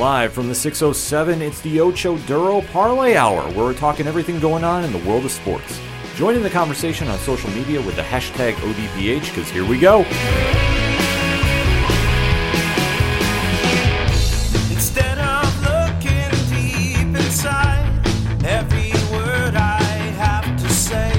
Live from the 607, it's the Ocho Duro Parlay Hour, where we're talking everything going on in the world of sports. Join in the conversation on social media with the hashtag ODPH, because here we go. Instead of looking deep inside every word I have to say,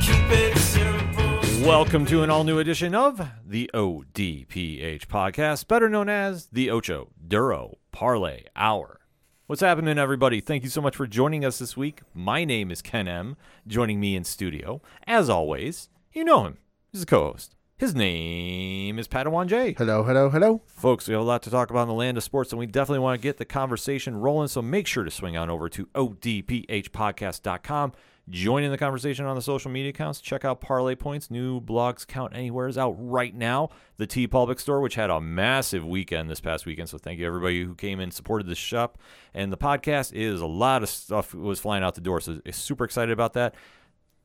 keep it simple. Welcome to an all new edition of the ODPH podcast, better known as the Ocho Duro Parlay Hour. What's happening, everybody? Thank you so much for joining us this week. My name is Ken M. Joining me in studio, as always, you know him. He's a co host. His name is Padawan J. Hello, hello, hello. Folks, we have a lot to talk about in the land of sports, and we definitely want to get the conversation rolling. So make sure to swing on over to odphpodcast.com. Join in the conversation on the social media accounts. Check out Parlay Points. New blogs count anywhere is out right now. The TeePublic Store, which had a massive weekend this past weekend. So thank you everybody who came and supported the shop. And the podcast is a lot of stuff was flying out the door. So super excited about that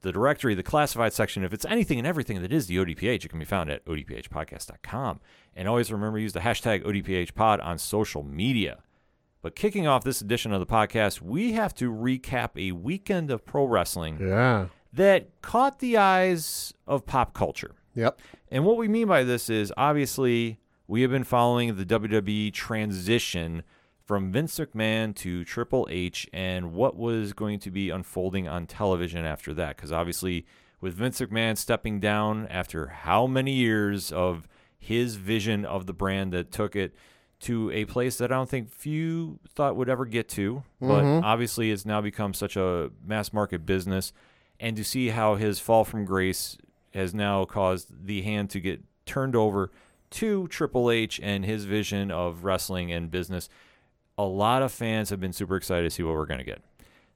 the directory, the classified section, if it's anything and everything that is the ODPH, it can be found at odphpodcast.com. And always remember use the hashtag ODPHpod on social media. But kicking off this edition of the podcast, we have to recap a weekend of pro wrestling Yeah. that caught the eyes of pop culture. Yep. And what we mean by this is obviously we have been following the WWE transition from Vince McMahon to Triple H and what was going to be unfolding on television after that. Because obviously, with Vince McMahon stepping down after how many years of his vision of the brand that took it to a place that I don't think few thought would ever get to, but mm-hmm. obviously it's now become such a mass market business. And to see how his fall from grace has now caused the hand to get turned over to Triple H and his vision of wrestling and business. A lot of fans have been super excited to see what we're going to get.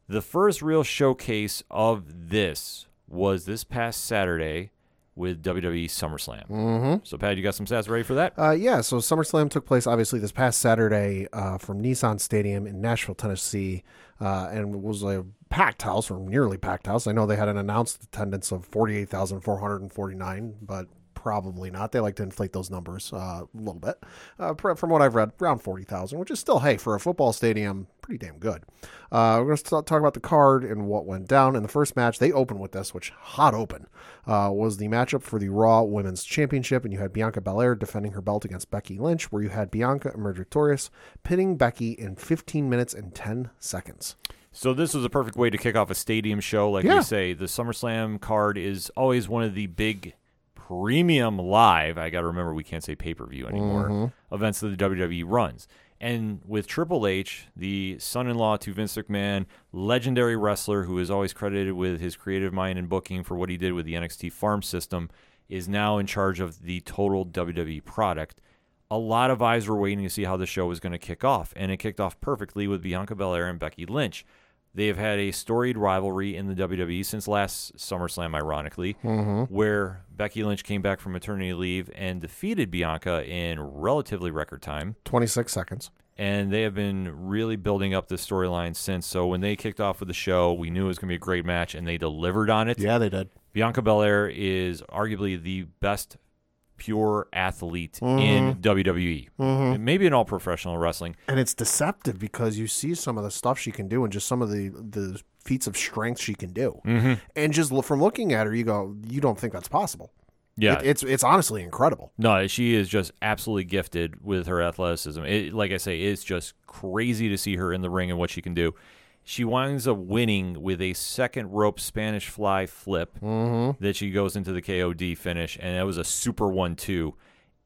The first real showcase of this was this past Saturday with WWE SummerSlam. Mm-hmm. So, Pat, you got some stats ready for that? Uh, yeah, so SummerSlam took place obviously this past Saturday uh, from Nissan Stadium in Nashville, Tennessee, uh, and it was a packed house or nearly packed house. I know they had an announced attendance of 48,449, but probably not. They like to inflate those numbers uh, a little bit. Uh, from what I've read, around 40,000, which is still, hey, for a football stadium, pretty damn good. Uh, we're going to talk about the card and what went down. In the first match, they opened with this, which hot open, uh, was the matchup for the Raw Women's Championship, and you had Bianca Belair defending her belt against Becky Lynch, where you had Bianca emerge victorious, pinning Becky in 15 minutes and 10 seconds. So this was a perfect way to kick off a stadium show. Like Yeah. we say, the SummerSlam card is always one of the big premium live. I got to remember we can't say pay per view anymore. Events that the WWE runs. And with Triple H, the son-in-law to Vince McMahon, legendary wrestler who is always credited with his creative mind and booking for what he did with the NXT farm system, is now in charge of the total WWE product a lot of eyes were waiting to see how the show was going to kick off, and it kicked off perfectly with Bianca Belair and Becky Lynch. They have had a storied rivalry in the WWE since last SummerSlam, ironically, mm-hmm. where Becky Lynch came back from maternity leave and defeated Bianca in relatively record time. 26 seconds. And they have been really building up this storyline since. So when they kicked off with the show, we knew it was going to be a great match, and they delivered on it. Yeah, they did. Bianca Belair is arguably the best pure athlete in WWE, maybe in all professional wrestling. And it's deceptive because you see some of the stuff she can do and just some of the, the feats of strength she can do. Mm-hmm. And just from looking at her, you go, you don't think that's possible. Yeah, It, it's it's honestly incredible. no, she is just absolutely gifted with her athleticism. It, like I say, it's just crazy to see her in the ring and what she can do. She winds up winning with a second rope Spanish fly flip that she goes into the KOD finish, and that was a super one two.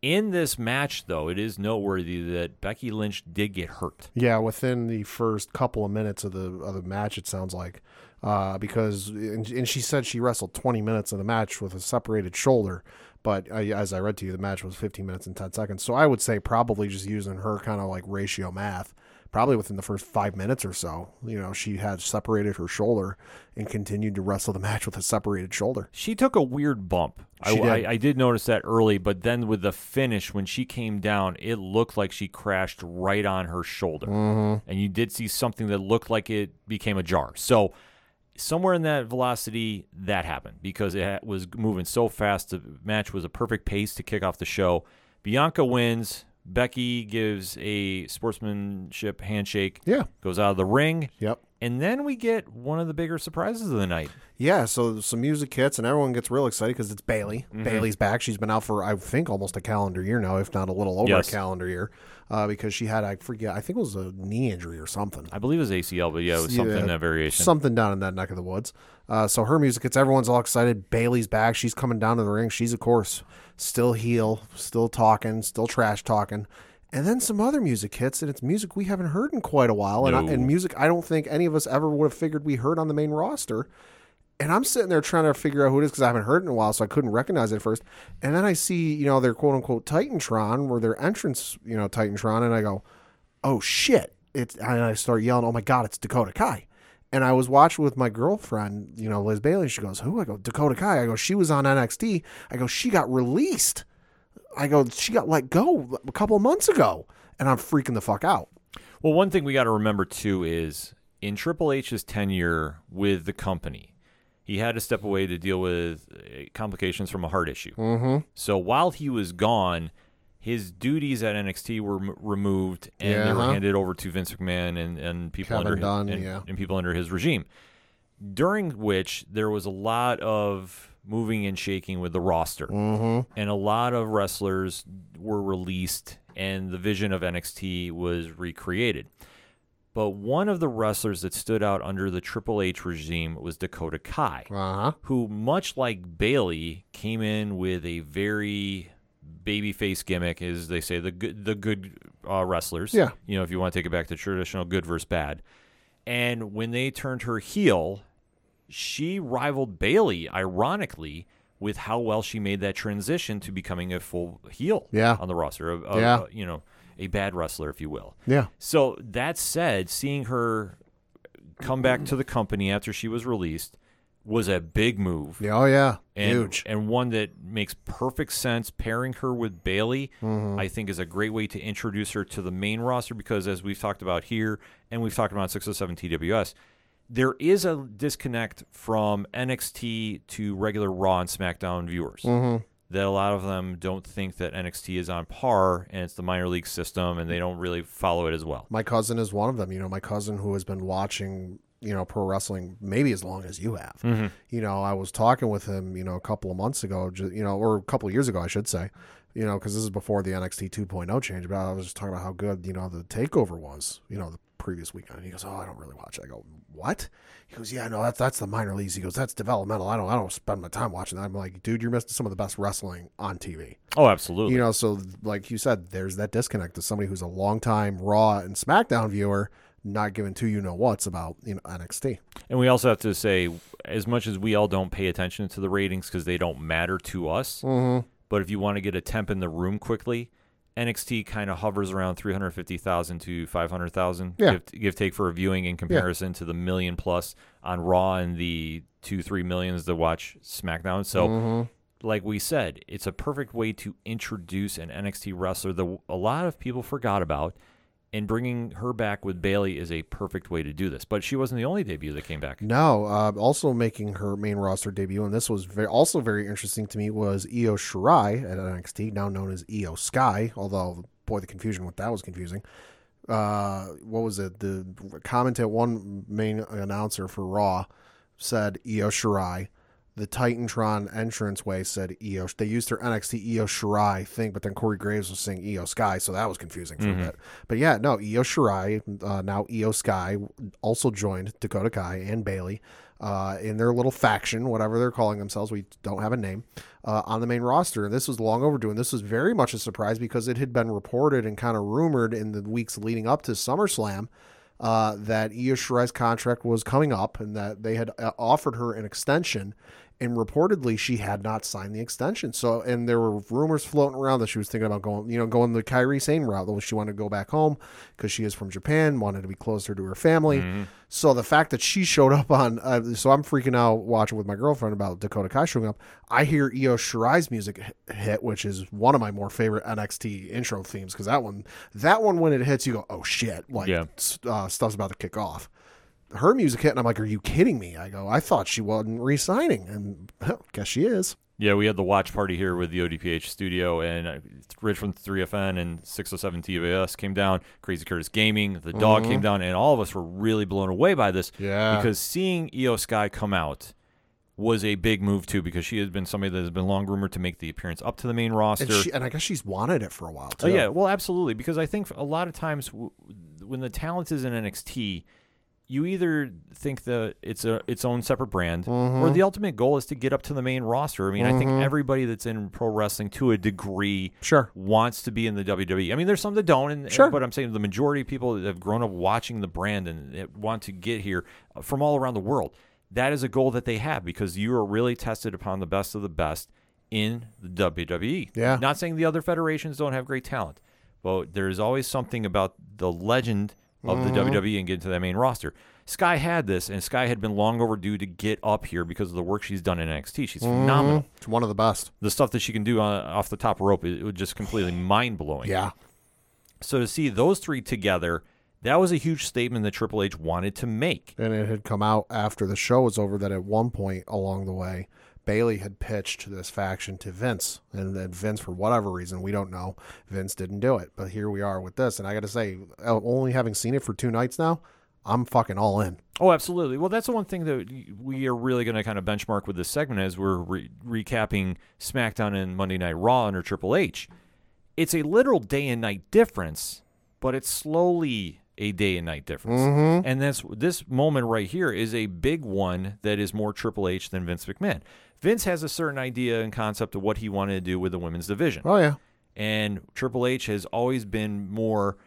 In this match, though, it is noteworthy that Becky Lynch did get hurt. Yeah, within the first couple of minutes of the of the match, it sounds like, uh, because and, and she said she wrestled 20 minutes of the match with a separated shoulder, but I, as I read to you, the match was 15 minutes and 10 seconds. So I would say probably just using her kind of like ratio math, probably within the first five minutes or so, you know, she had separated her shoulder and continued to wrestle the match with a separated shoulder. She took a weird bump. I, did. I, I did notice that early, but then with the finish, when she came down, it looked like she crashed right on her shoulder. Mm-hmm. And you did see something that looked like it became a jar. So, somewhere in that velocity, that happened because it was moving so fast. The match was a perfect pace to kick off the show. Bianca wins Becky gives a sportsmanship handshake, Yeah. goes out of the ring, Yep. And then we get one of the bigger surprises of the night. Yeah, so some music hits and everyone gets real excited because it's Bayley. Mm-hmm. Bayley's back. She's been out for I think almost a calendar year now, if not a little over Yes. a calendar year, uh, because she had I forget I think it was a knee injury or something. I believe it was ACL, but yeah, it was something in Yeah, that variation. Something down in that neck of the woods. Uh, so her music hits. Everyone's all excited. Bayley's back. She's coming down to the ring. She's of course still heel, still talking, still trash talking. And then some other music hits, and it's music we haven't heard in quite a while, and, I, and music I don't think any of us ever would have figured we heard on the main roster. And I'm sitting there trying to figure out who it is because I haven't heard it in a while, so I couldn't recognize it at first. And then I see, you know, their quote unquote Titantron, or their entrance, you know, Titantron, and I go, oh shit. It's, and I start yelling, oh my God, it's Dakota Kai. And I was watching with my girlfriend, you know, Liz Bailey. She goes, who? I go, Dakota Kai. I go, she was on NXT. I go, she got released. I go, she got let go a couple of months ago. And I'm freaking the fuck out. Well, one thing we got to remember too is in Triple H's tenure with the company, he had to step away to deal with uh, complications from a heart issue. Mm-hmm. So while he was gone, his duties at NXT were m- removed and they were Yeah. handed over to Vince McMahon and, and people Kevin under Dunn, his, and, yeah. and people under his regime. During which there was a lot of moving and shaking with the roster Mm-hmm. and a lot of wrestlers were released and the vision of NXT was recreated. But one of the wrestlers that stood out under the Triple H regime was Dakota Kai, Uh-huh. who, much like Bayley, came in with a very babyface gimmick, as they say, the good, the good uh, wrestlers. Yeah. You know, if you want to take it back to traditional good versus bad. And when they turned her heel, she rivaled Bayley, ironically, with how well she made that transition to becoming a full heel Yeah. on the roster. A, a- Yeah. a, you know, a bad wrestler, if you will. Yeah. So that said, seeing her come back to the company after she was released was a big move. Yeah, Oh, yeah. And, Huge. and one that makes perfect sense. Pairing her with Bayley, Mm-hmm. I think, is a great way to introduce her to the main roster because, as we've talked about here and we've talked about on 607 TWS, there is a disconnect from NXT to regular Raw and SmackDown viewers. Mm-hmm. That a lot of them don't think that NXT is on par and it's the minor league system and they don't really follow it as well. My cousin is one of them. You know, my cousin who has been watching, you know, pro wrestling maybe as long as you have. Mm-hmm. You know, I was talking with him, you know, a couple of months ago, you know, or a couple of years ago, I should say, you know, because this is before the NXT 2.0 change. But I was just talking about how good, you know, the takeover was, you know, the previous weekend. And he goes, "Oh, I don't really watch." it. I go, "What?" He goes, "Yeah, no, that's that's the minor leagues." He goes, "That's developmental. I don't I don't spend my time watching that." I'm like, "Dude, you're missing some of the best wrestling on TV." Oh, absolutely. You know, so like you said, there's that disconnect to somebody who's a longtime Raw and SmackDown viewer, not giving two you know what's about you know NXT. And we also have to say, as much as we all don't pay attention to the ratings because they don't matter to us, Mm-hmm. but if you want to get a temp in the room quickly, NXT kind of hovers around 350,000 to 500,000 Yeah. give, give take for a viewing in comparison to the million plus on Raw and the two, three millions to watch SmackDown. So, Mm-hmm. like we said, it's a perfect way to introduce an NXT wrestler that a lot of people forgot about. And bringing her back with Bayley is a perfect way to do this. But she wasn't the only debut that came back. No, uh, also making her main roster debut, and this was very, also very interesting to me, was Io Shirai at NXT, now known as Io Sky. Although, boy, the confusion with that was confusing. Uh, what was it? The comment at one main announcer for Raw said Io Shirai. The Titantron entranceway said Io. They used her NXT Io Shirai thing, but then Corey Graves was saying Io Sky, so that was confusing for a bit. But yeah, no, Io Shirai, uh, now Io Sky, also joined Dakota Kai and Bayley uh, in their little faction, whatever they're calling themselves. We don't have a name uh, on the main roster. And this was long overdue. And this was very much a surprise because it had been reported and kind of rumored in the weeks leading up to SummerSlam uh, that Io Shirai's contract was coming up and that they had uh, offered her an extension. And reportedly, she had not signed the extension. So, and there were rumors floating around that she was thinking about going, you know, going the Kairi Sane route. That she wanted to go back home because she is from Japan, wanted to be closer to her family. So the fact that she showed up on, uh, so I'm freaking out watching with my girlfriend about Dakota Kai showing up. I hear Io Shirai's music hit, which is one of my more favorite NXT intro themes because that one, that one when it hits, you go, oh shit, like Yeah. uh, stuff's about to kick off. Her music hit, and I'm like, are you kidding me? I go, I thought she wasn't re-signing, and guess she is. Yeah, we had the watch party here with the ODPH studio, and uh, Rich from 3FN and 607 TWS came down. Crazy Curtis Gaming, the dog came down, and all of us were really blown away by this. Mm-hmm. Yeah. because seeing Io Sky come out was a big move too, because she has been somebody that has been long rumored to make the appearance up to the main roster. And, she, and I guess she's wanted it for a while too. Oh yeah, well, absolutely. Because I think a lot of times w- when the talent is in NXT, you either think that it's a its own separate brand, Mm-hmm. or the ultimate goal is to get up to the main roster. I mean, I think everybody that's in pro wrestling to a degree Sure. wants to be in the WWE. I mean, there's some that don't, and, Sure. but I'm saying the majority of people that have grown up watching the brand and want to get here uh, from all around the world. That is a goal that they have because you are really tested upon the best of the best in the WWE. Yeah. Not saying the other federations don't have great talent, but there's always something about the legend of Mm-hmm. the WWE and get into that main roster. Sky had this, and Sky had been long overdue to get up here because of the work she's done in NXT. She's phenomenal. It's one of the best. The stuff that she can do on, off the top rope, it, it was just completely mind blowing. Yeah. So to see those three together, that was a huge statement that Triple H wanted to make. And it had come out after the show was over that at one point along the way, Bayley had pitched this faction to Vince. And then Vince, for whatever reason, we don't know, Vince didn't do it. But here we are with this. And I got to say, uh, only having seen it for two nights now, I'm fucking all in. Oh, absolutely. Well, that's the one thing that we are really going to kind of benchmark with this segment as we're re- recapping SmackDown and Monday Night Raw under Triple H. It's a literal day and night difference, but it's slowly a day and night difference. And that's this moment right here is a big one that is more Triple H than Vince McMahon. Vince has a certain idea and concept of what he wanted to do with the women's division. Oh, yeah. and Triple H has always been more.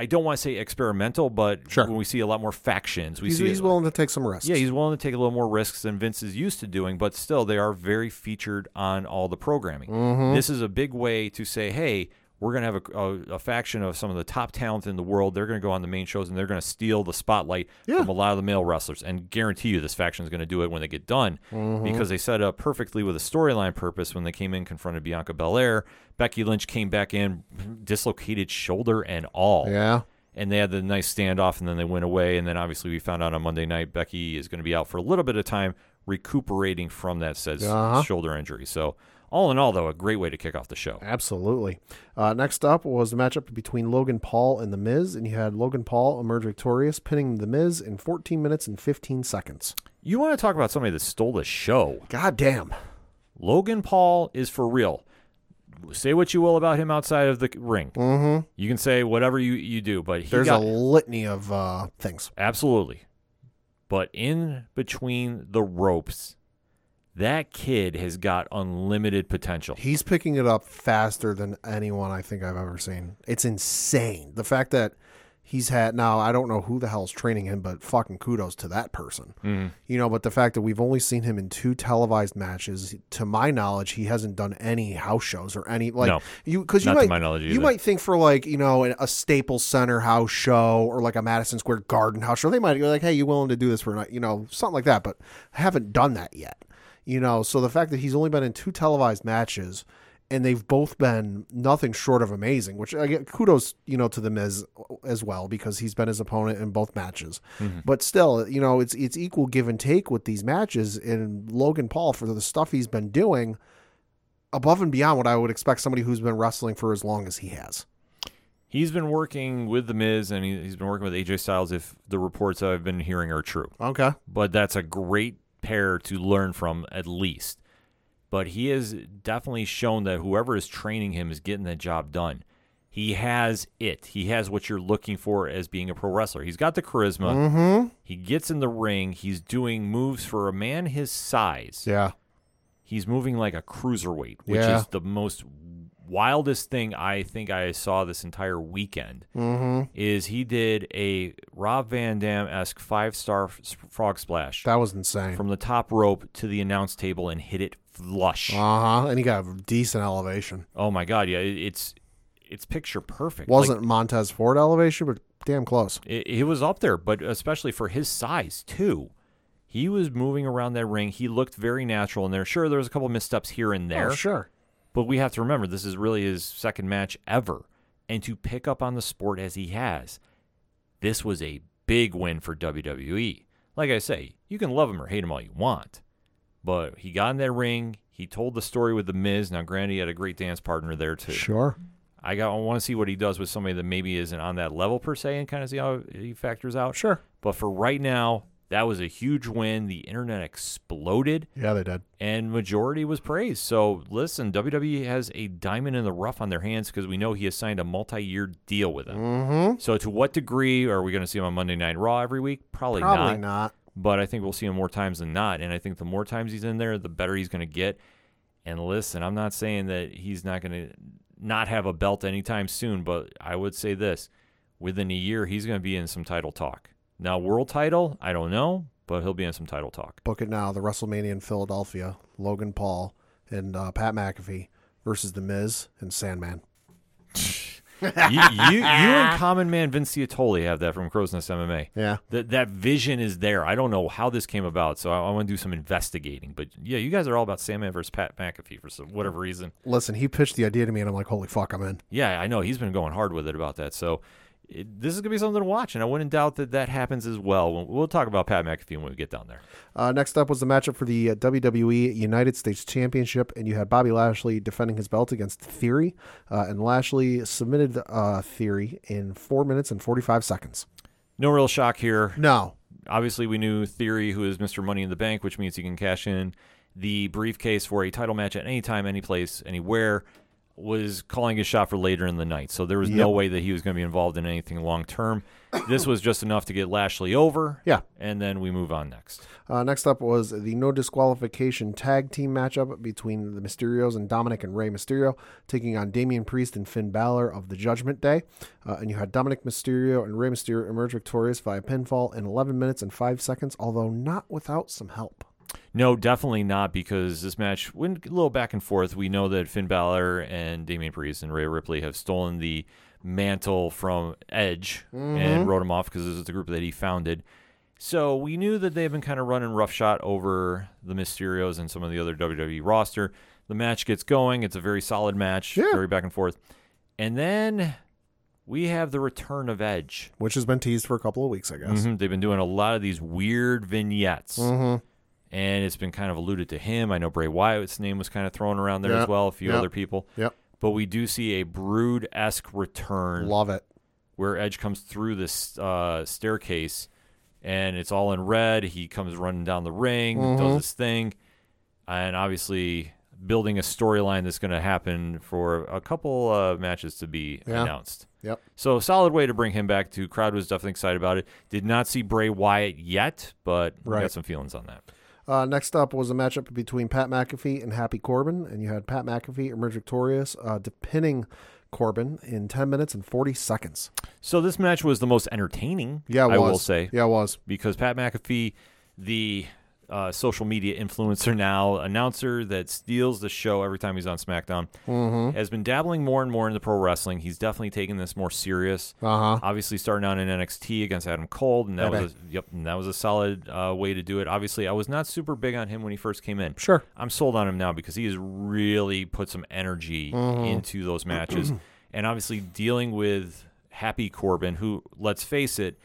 I don't want to say experimental, but Sure. when we see a lot more factions, we He's, see he's willing to take some risks. yeah, he's willing to take a little more risks than Vince is used to doing, but still, they are very featured on all the programming. Mm-hmm. This is a big way to say, hey, we're going to have a, a, a faction of some of the top talent in the world. They're going to go on the main shows and they're going to steal the spotlight Yeah. from a lot of the male wrestlers. And guarantee you, this faction is going to do it when they get done Mm-hmm. because they set up perfectly with a storyline purpose when they came in, confronted Bianca Belair. Becky Lynch came back in, dislocated shoulder and all Yeah. and they had the nice standoff, and then they went away. And then obviously we found out on Monday night Becky is going to be out for a little bit of time recuperating from that said Uh-huh. shoulder injury. So all in all, though, a great way to kick off the show. Absolutely. Uh, next up was the matchup between Logan Paul and The Miz, and you had Logan Paul emerge victorious, pinning The Miz in 14 minutes and 15 seconds. You want to talk about somebody that stole the show? God damn. Logan Paul is for real. Say what you will about him outside of the ring. Mm-hmm. You can say whatever you, you do, but he There's got a litany of uh, things. Absolutely. But in between the ropes, that kid has got unlimited potential. He's picking it up faster than anyone I think I've ever seen. It's insane. The fact that he's had now I don't know who the hell's training him, but fucking kudos to that person. Mhm. You know, but the fact that we've only seen him in two televised matches, to my knowledge, he hasn't done any house shows or any like No. you because you might you either. might think for like you know a Staples Center house show or like a Madison Square Garden house show, they might be like, hey, you willing to do this for a night, you know, something like that, but haven't done that yet. You know, so the fact that he's only been in two televised matches and they've both been nothing short of amazing, which I get kudos, you know, to the Miz as well because he's been his opponent in both matches. Mm-hmm. But still, you know, it's it's equal give and take with these matches. And Logan Paul for the stuff he's been doing, above and beyond what I would expect somebody who's been wrestling for as long as he has. He's been working with The Miz and he, he's been working with AJ Styles, if the reports I've been hearing are true. Okay. But that's a great pair to learn from, at least. But he has definitely shown that whoever is training him is getting the job done. He has it. He has what you're looking for as being a pro wrestler. He's got the charisma. Mm-hmm. He gets in the ring. He's doing moves for a man his size. Yeah. He's moving like a cruiserweight, which Yeah. is the most wildest thing I think I saw this entire weekend. Mm-hmm. Is he did a Rob Van Dam esque five star f- frog splash That was insane. from the top rope to the announce table and hit it flush. Uh huh. And he got a decent elevation. oh my god, yeah, it- it's it's picture perfect. Wasn't Montez Ford elevation, but damn close. It, it was up there, but especially for his size too. He was moving around that ring. He looked very natural in there. Sure, there was a couple of missteps here and there, Oh, sure. But we have to remember this is really his second match ever, and to pick up on the sport as he has, this was a big win for WWE. Like I say, you can love him or hate him all you want, But he got in that ring. He told the story with the Miz. Now, granted, he had a great dance partner there too. Sure. I got. I want to see what he does with somebody that maybe isn't on that level per se, and kind of see how he factors out. Sure. But for right now, that was a huge win. The internet exploded, Yeah, they did. and majority was praised. So listen, WWE has a diamond in the rough on their hands because we know he has signed a multi-year deal with them. Mm-hmm. So to what degree are we going to see him on Monday Night Raw every week? Probably, not. Probably not. not. But I think we'll see him more times than not. And I think the more times he's in there, the better he's going to get. And listen, I'm not saying that he's not going to not have a belt anytime soon, but I would say this within a year, he's going to be in some title talk. Now, world title, I don't know, but he'll be in some title talk. Book it now. The WrestleMania in Philadelphia. Logan Paul and uh, Pat McAfee versus The Miz and Sandman. you, you, you and Common Man Vince Ciotoli have that from Crow's Nest MMA. Yeah. That that vision is there. I don't know how this came about, so I, I want to do some investigating. But yeah, you guys are all about Sandman versus Pat McAfee for some, whatever reason. Listen, he pitched the idea to me, and I'm like, holy fuck, I'm in. Yeah, I know he's been going hard with it about that. So it, this is gonna be something to watch, and I wouldn't doubt that that happens as well. We'll, we'll talk about Pat McAfee when we get down there. Uh, next up was the matchup for the uh, WWE United States Championship, and you had Bobby Lashley defending his belt against Theory, uh, and Lashley submitted uh, Theory in four minutes and 45 seconds. No real shock here. No. Obviously, we knew Theory, who is Mr. Money in the Bank, which means he can cash in the briefcase for a title match at any time, any place, anywhere. Was calling his shot for later in the night, so there was no way that he was going to be involved in anything long term. This was just enough to get Lashley over, Yeah. and then we move on next. Uh, next up was the no disqualification tag team matchup between the Mysterios and Dominic and Rey Mysterio, taking on Damian Priest and Finn Balor of the Judgment Day. Uh, and you had Dominic Mysterio and Rey Mysterio emerge victorious via pinfall in 11 minutes and 5 seconds, although not without some help. No, definitely not because this match went a little back and forth. We know that Finn Balor and Damian Priest and Rhea Ripley have stolen the mantle from Edge and wrote him off because this is the group that he founded. So we knew that they've been kind of running roughshod over the Mysterios and some of the other WWE roster. The match gets going. It's a very solid match, Yeah. very back and forth. And then we have the return of Edge. Which has been teased for a couple of weeks, I guess. Mhm. They've been doing a lot of these weird vignettes Mm-hmm. And it's been kind of alluded to him. I know Bray Wyatt's name was kind of thrown around there Yeah, as well, a few yeah. other people. Yep. But we do see a brood esque return Love it. where Edge comes through this uh, staircase and it's all in red. He comes running down the ring, Mm-hmm. does his thing, and obviously building a storyline that's going to happen for a couple uh, matches to be Yeah. announced. Yep. So solid way to bring him back to. Crowd was definitely excited about it. Did not see Bray Wyatt yet, but we Right. got some feelings on that. Uh, next up was a matchup between Pat McAfee and Happy Corbin, and you had Pat McAfee emerge victorious, uh, pinning Corbin in 10 minutes and 40 seconds. So this match was the most entertaining. Yeah, it I was. will say Yeah, it was. because Pat McAfee, the uh, social media influencer now, announcer that steals the show every time he's on SmackDown, Mm-hmm. has been dabbling more and more into pro wrestling. He's definitely taking this more serious. Uh huh. Obviously, starting out in NXT against Adam Cole, and that Bye-bye. was a, yep, and that was a solid uh, way to do it. Obviously, I was not super big on him when he first came in. Sure. I'm sold on him now because he has really put some energy Mm-hmm. into those matches. and obviously dealing with Happy Corbin, who, let's face it,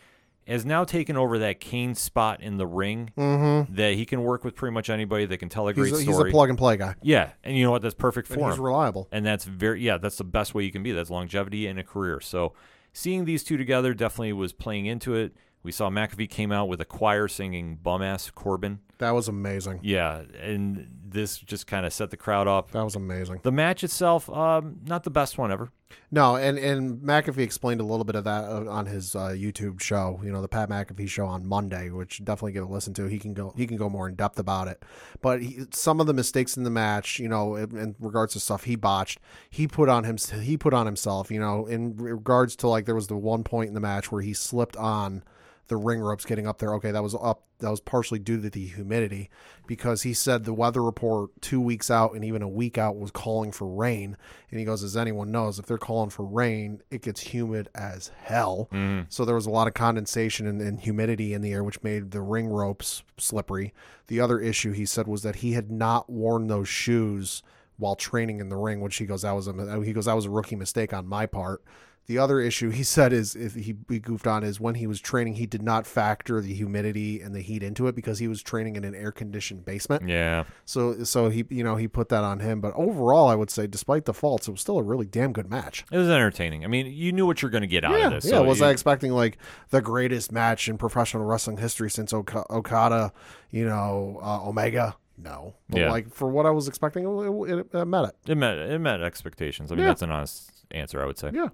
has now taken over that Kane spot in the ring Mm-hmm. that he can work with pretty much anybody that can tell a great He's a, story. he's a plug and play guy. yeah, and you know what? That's perfect And for he's reliable. And that's very yeah, that's the best way you can be. That's longevity in a career. So seeing these two together definitely was playing into it. We saw McAfee came out with a choir singing bum ass Corbin. That was amazing. Yeah, and this just kind of set the crowd up. That was amazing. The match itself, um, not the best one ever. No, and and McAfee explained a little bit of that uh, on his uh, YouTube show. You know, the Pat McAfee show on Monday, which definitely give a listen to. He can go he can go more in depth about it. But he, some of the mistakes in the match, you know, in, in regards to stuff he botched, he put on him he put on himself. You know, in regards to like there was the one point in the match where he slipped on the ring ropes getting up there. Okay, that was up. That was partially due to the humidity, because he said the weather report two weeks out and even a week out was calling for rain. And he goes, as anyone knows, if they're calling for rain, it gets humid as hell. Mm-hmm. So there was a lot of condensation and, and humidity in the air, which made the ring ropes slippery. The other issue he said was that he had not worn those shoes while training in the ring, which he goes that was a he goes that was a rookie mistake on my part. The other issue he said is if he, he goofed on is when he was training he did not factor the humidity and the heat into it because he was training in an air conditioned basement. Yeah. So so he you know he put that on him. But overall, I would say despite the faults, it was still a really damn good match. It was entertaining. I mean, you knew what you're going to get out yeah, of this. yeah. so was you- I expecting like the greatest match in professional wrestling history since Oka- Okada, you know, uh, Omega? No, but Yeah. like for what I was expecting, it, it, it met it. It met it met expectations. I mean, Yeah. that's an honest answer, I would say. Yeah.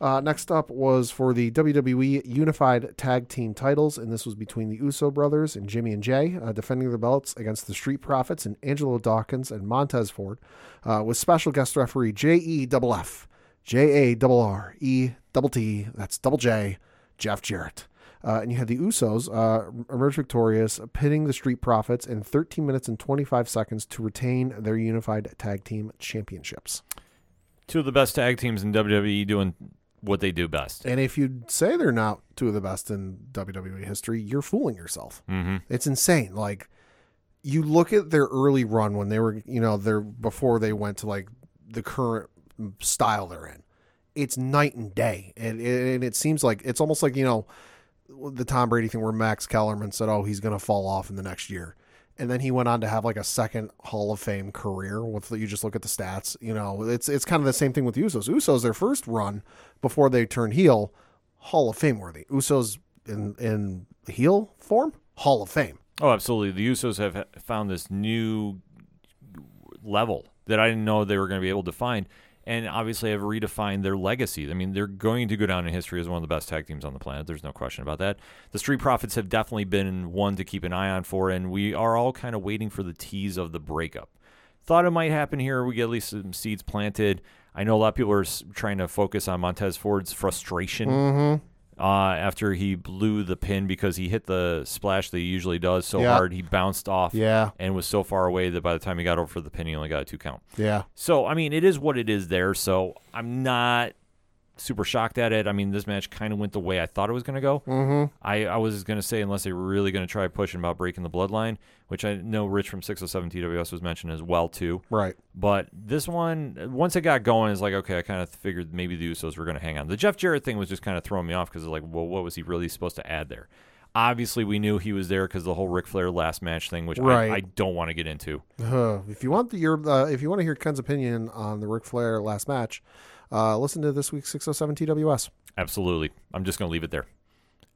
Uh, next up was for the WWE Unified Tag Team titles, and this was between the Uso brothers and Jimmy and Jey, uh, defending their belts against the Street Profits and Angelo Dawkins and Montez Ford, uh, with special guest referee J E double F, J A double R E double T, that's double J, Jeff Jarrett. Uh, and you had the Usos uh, emerge victorious, pinning the Street Profits in 13 minutes and 25 seconds to retain their Unified Tag Team Championships. Two of the best tag teams in WWE doing what they do best. And if you say they're not two of the best in WWE history, you're fooling yourself. Mm-hmm. It's insane. Like you look at their early run when they were, you know, they're before they went to like the current style they're in. It's night and day, and, and it seems like it's almost like you know the Tom Brady thing where Max Kellerman said, "Oh, he's going to fall off in the next year." And then he went on to have like a second Hall of Fame career. With you just look at the stats, you know, it's it's kind of the same thing with Usos. Usos their first run before they turned heel, Hall of Fame worthy. Usos in in heel form, Hall of Fame. Oh, absolutely. The Usos have found this new level that I didn't know they were going to be able to find, and obviously have redefined their legacy. I mean, they're going to go down in history as one of the best tag teams on the planet. There's no question about that. The Street Profits have definitely been one to keep an eye on for, and we are all kind of waiting for the tease of the breakup. Thought it might happen here. We get at least some seeds planted. I know a lot of people are trying to focus on Montez Ford's frustration Mm-hmm. Uh, after he blew the pin because he hit the splash that he usually does so Yeah. hard he bounced off Yeah, and was so far away that by the time he got over for the pin he only got a two count. yeah. So I mean it is what it is there. So I'm not super shocked at it. I mean this match kind of went the way I thought it was going to go. Mm-hmm. I, I was going to say unless they were really going to try pushing about breaking the bloodline, which I know Rich from 607 TWS was mentioned as well too. Right. But this one, once it got going, it's like okay, I kind of figured maybe the Usos were going to hang on. The Jeff Jarrett thing was just kind of throwing me off because it's like, well, what was he really supposed to add there? Obviously, we knew he was there because the whole Ric Flair last match thing, which Right. I, I don't want to get into. Uh, if you want the your uh, if you want to hear Ken's opinion on the Ric Flair last match, uh, listen to this week's 607 TWS. Absolutely, I'm just going to leave it there.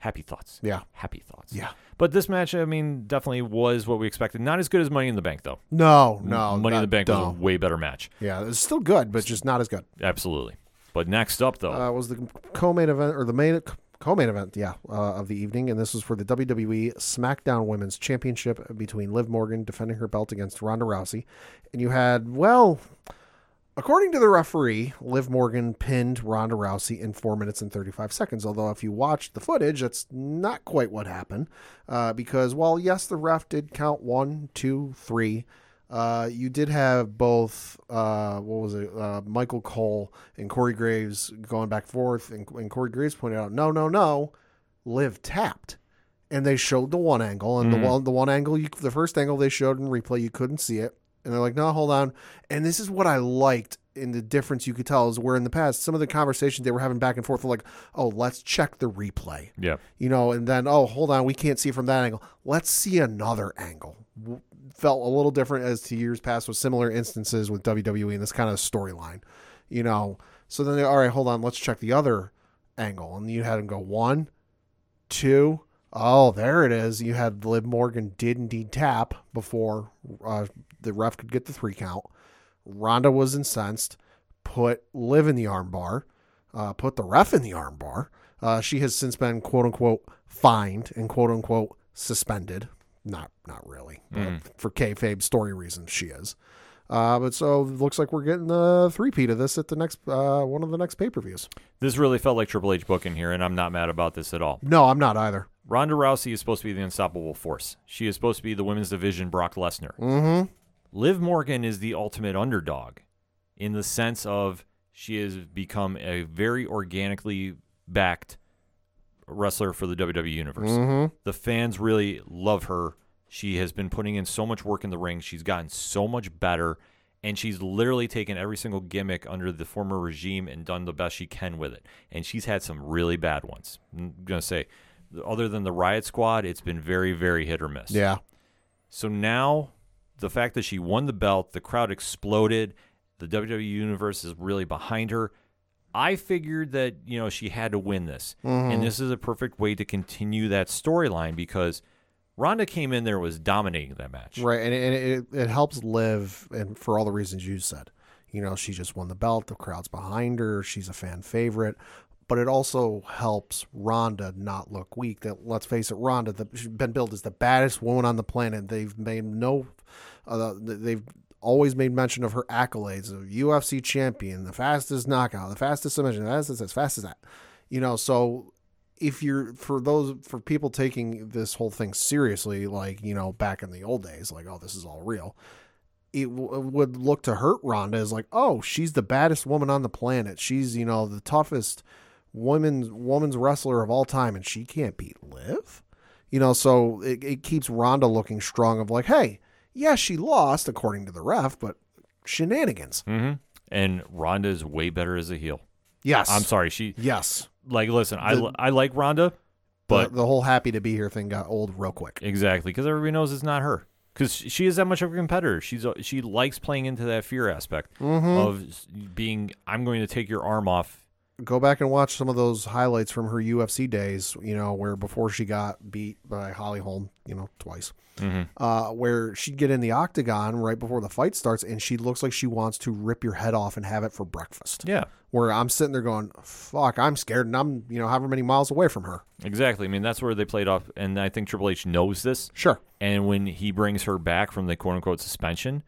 Happy thoughts. Yeah. Happy thoughts. Yeah. But this match, I mean, definitely was what we expected. Not as good as Money in the Bank, though. No, no. Money in the Bank no. was a way better match. Yeah, it's still good, but just not as good. Absolutely. But next up, though, Uh, was the co-main event or the main co-main event, yeah, uh, of the evening, and this was for the WWE SmackDown Women's Championship between Liv Morgan defending her belt against Ronda Rousey, and you had well. According to the referee, Liv Morgan pinned Ronda Rousey in 4 minutes and 35 seconds. Although, if you watch the footage, that's not quite what happened. Uh, because, while yes, the ref did count one, two, three, uh, you did have both, uh, what was it, uh, Michael Cole and Corey Graves going back and forth. And, and Corey Graves pointed out, no, no, no, Liv tapped. And they showed the one angle, and Mhm. the one the one angle, you, the first angle they showed in replay, you couldn't see it. And they're like, no, hold on. And this is what I liked in the difference you could tell is where in the past, some of the conversations they were having back and forth were like, oh, let's check the replay. yeah. You know, and then, oh, hold on, we can't see from that angle. Let's see another angle. Felt a little different as to years past with similar instances with WWE and this kind of storyline. You know, so then they, all right, hold on, let's check the other angle. And you had him go one, two, oh, there it is. You had Liv Morgan did indeed tap before uh, the ref could get the three count. Ronda was incensed, put Liv in the armbar, uh, put the ref in the armbar. Uh, she has since been quote unquote fined and quote unquote suspended. Not not really, but Mm. for kayfabe story reasons, she is. Uh, but so it looks like we're getting the three peat of this at the next uh, one of the next pay per views. This really felt like Triple H booking here, and I'm not mad about this at all. No, I'm not either. Ronda Rousey is supposed to be the unstoppable force. She is supposed to be the women's division Brock Lesnar. Mm-hmm. Liv Morgan is the ultimate underdog in the sense of she has become a very organically backed wrestler for the WWE Universe. Mm-hmm. The fans really love her. She has been putting in so much work in the ring. She's gotten so much better. and she's literally taken every single gimmick under the former regime and done the best she can with it. And she's had some really bad ones. I'm gonna say, other than the Riot Squad, it's been very, very hit or miss. Yeah. So now, the fact that she won the belt, the crowd exploded, the WWE universe is really behind her. I figured that you know she had to win this, and mm-hmm. this is a perfect way to continue that storyline because Ronda came in there was dominating that match. Right, and, and it, it helps Liv, and for all the reasons you said, you know, she just won the belt. The crowd's behind her. She's a fan favorite, but it also helps Ronda not look weak. That let's face it, Ronda, the, she's been billed as the baddest woman on the planet. They've made no, uh, they've always made mention of her accolades: of UFC champion, the fastest knockout, the fastest submission, that's as fast as that. You know, so if you're for those for people taking this whole thing seriously, like you know back in the old days, like oh this is all real, it w- would look to hurt Ronda as like oh she's the baddest woman on the planet, she's you know the toughest women's woman's wrestler of all time, and she can't beat Liv, you know so it, it keeps Ronda looking strong of like hey yeah she lost according to the ref, but shenanigans hmm And Ronda is way better as a heel. yes I'm sorry, she yes like listen. I The- li- I like Ronda, but but the whole happy to be here thing got old real quick. exactly because everybody knows it's not her. Because she is that much of a competitor. She's she likes playing into that fear aspect Mm-hmm. of being. I'm going to take your arm off go back and watch some of those highlights from her UFC days, you know, where before she got beat by Holly Holm, you know, twice, uh, where she'd get in the octagon right before the fight starts and she looks like she wants to rip your head off and have it for breakfast. Yeah, Where I'm sitting there going, fuck, I'm scared and I'm, you know, however many miles away from her. exactly. I mean, that's where they played off, and I think Triple H knows this. Sure. And when he brings her back from the quote unquote suspension,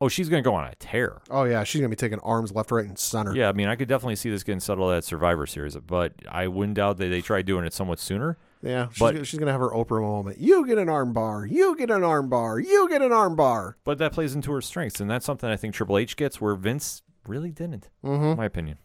oh, she's going to go on a tear. Oh, yeah. She's going to be taking arms left, right, and center. Yeah, I mean, I could definitely see this getting settled at Survivor Series, but I wouldn't doubt that they tried doing it somewhat sooner. Yeah. She's, But- gonna- she's going to have her Oprah moment. You get an arm bar. You get an arm bar. You get an arm bar. But that plays into her strengths, and that's something I think Triple H gets where Vince really didn't, Mm-hmm. in my opinion.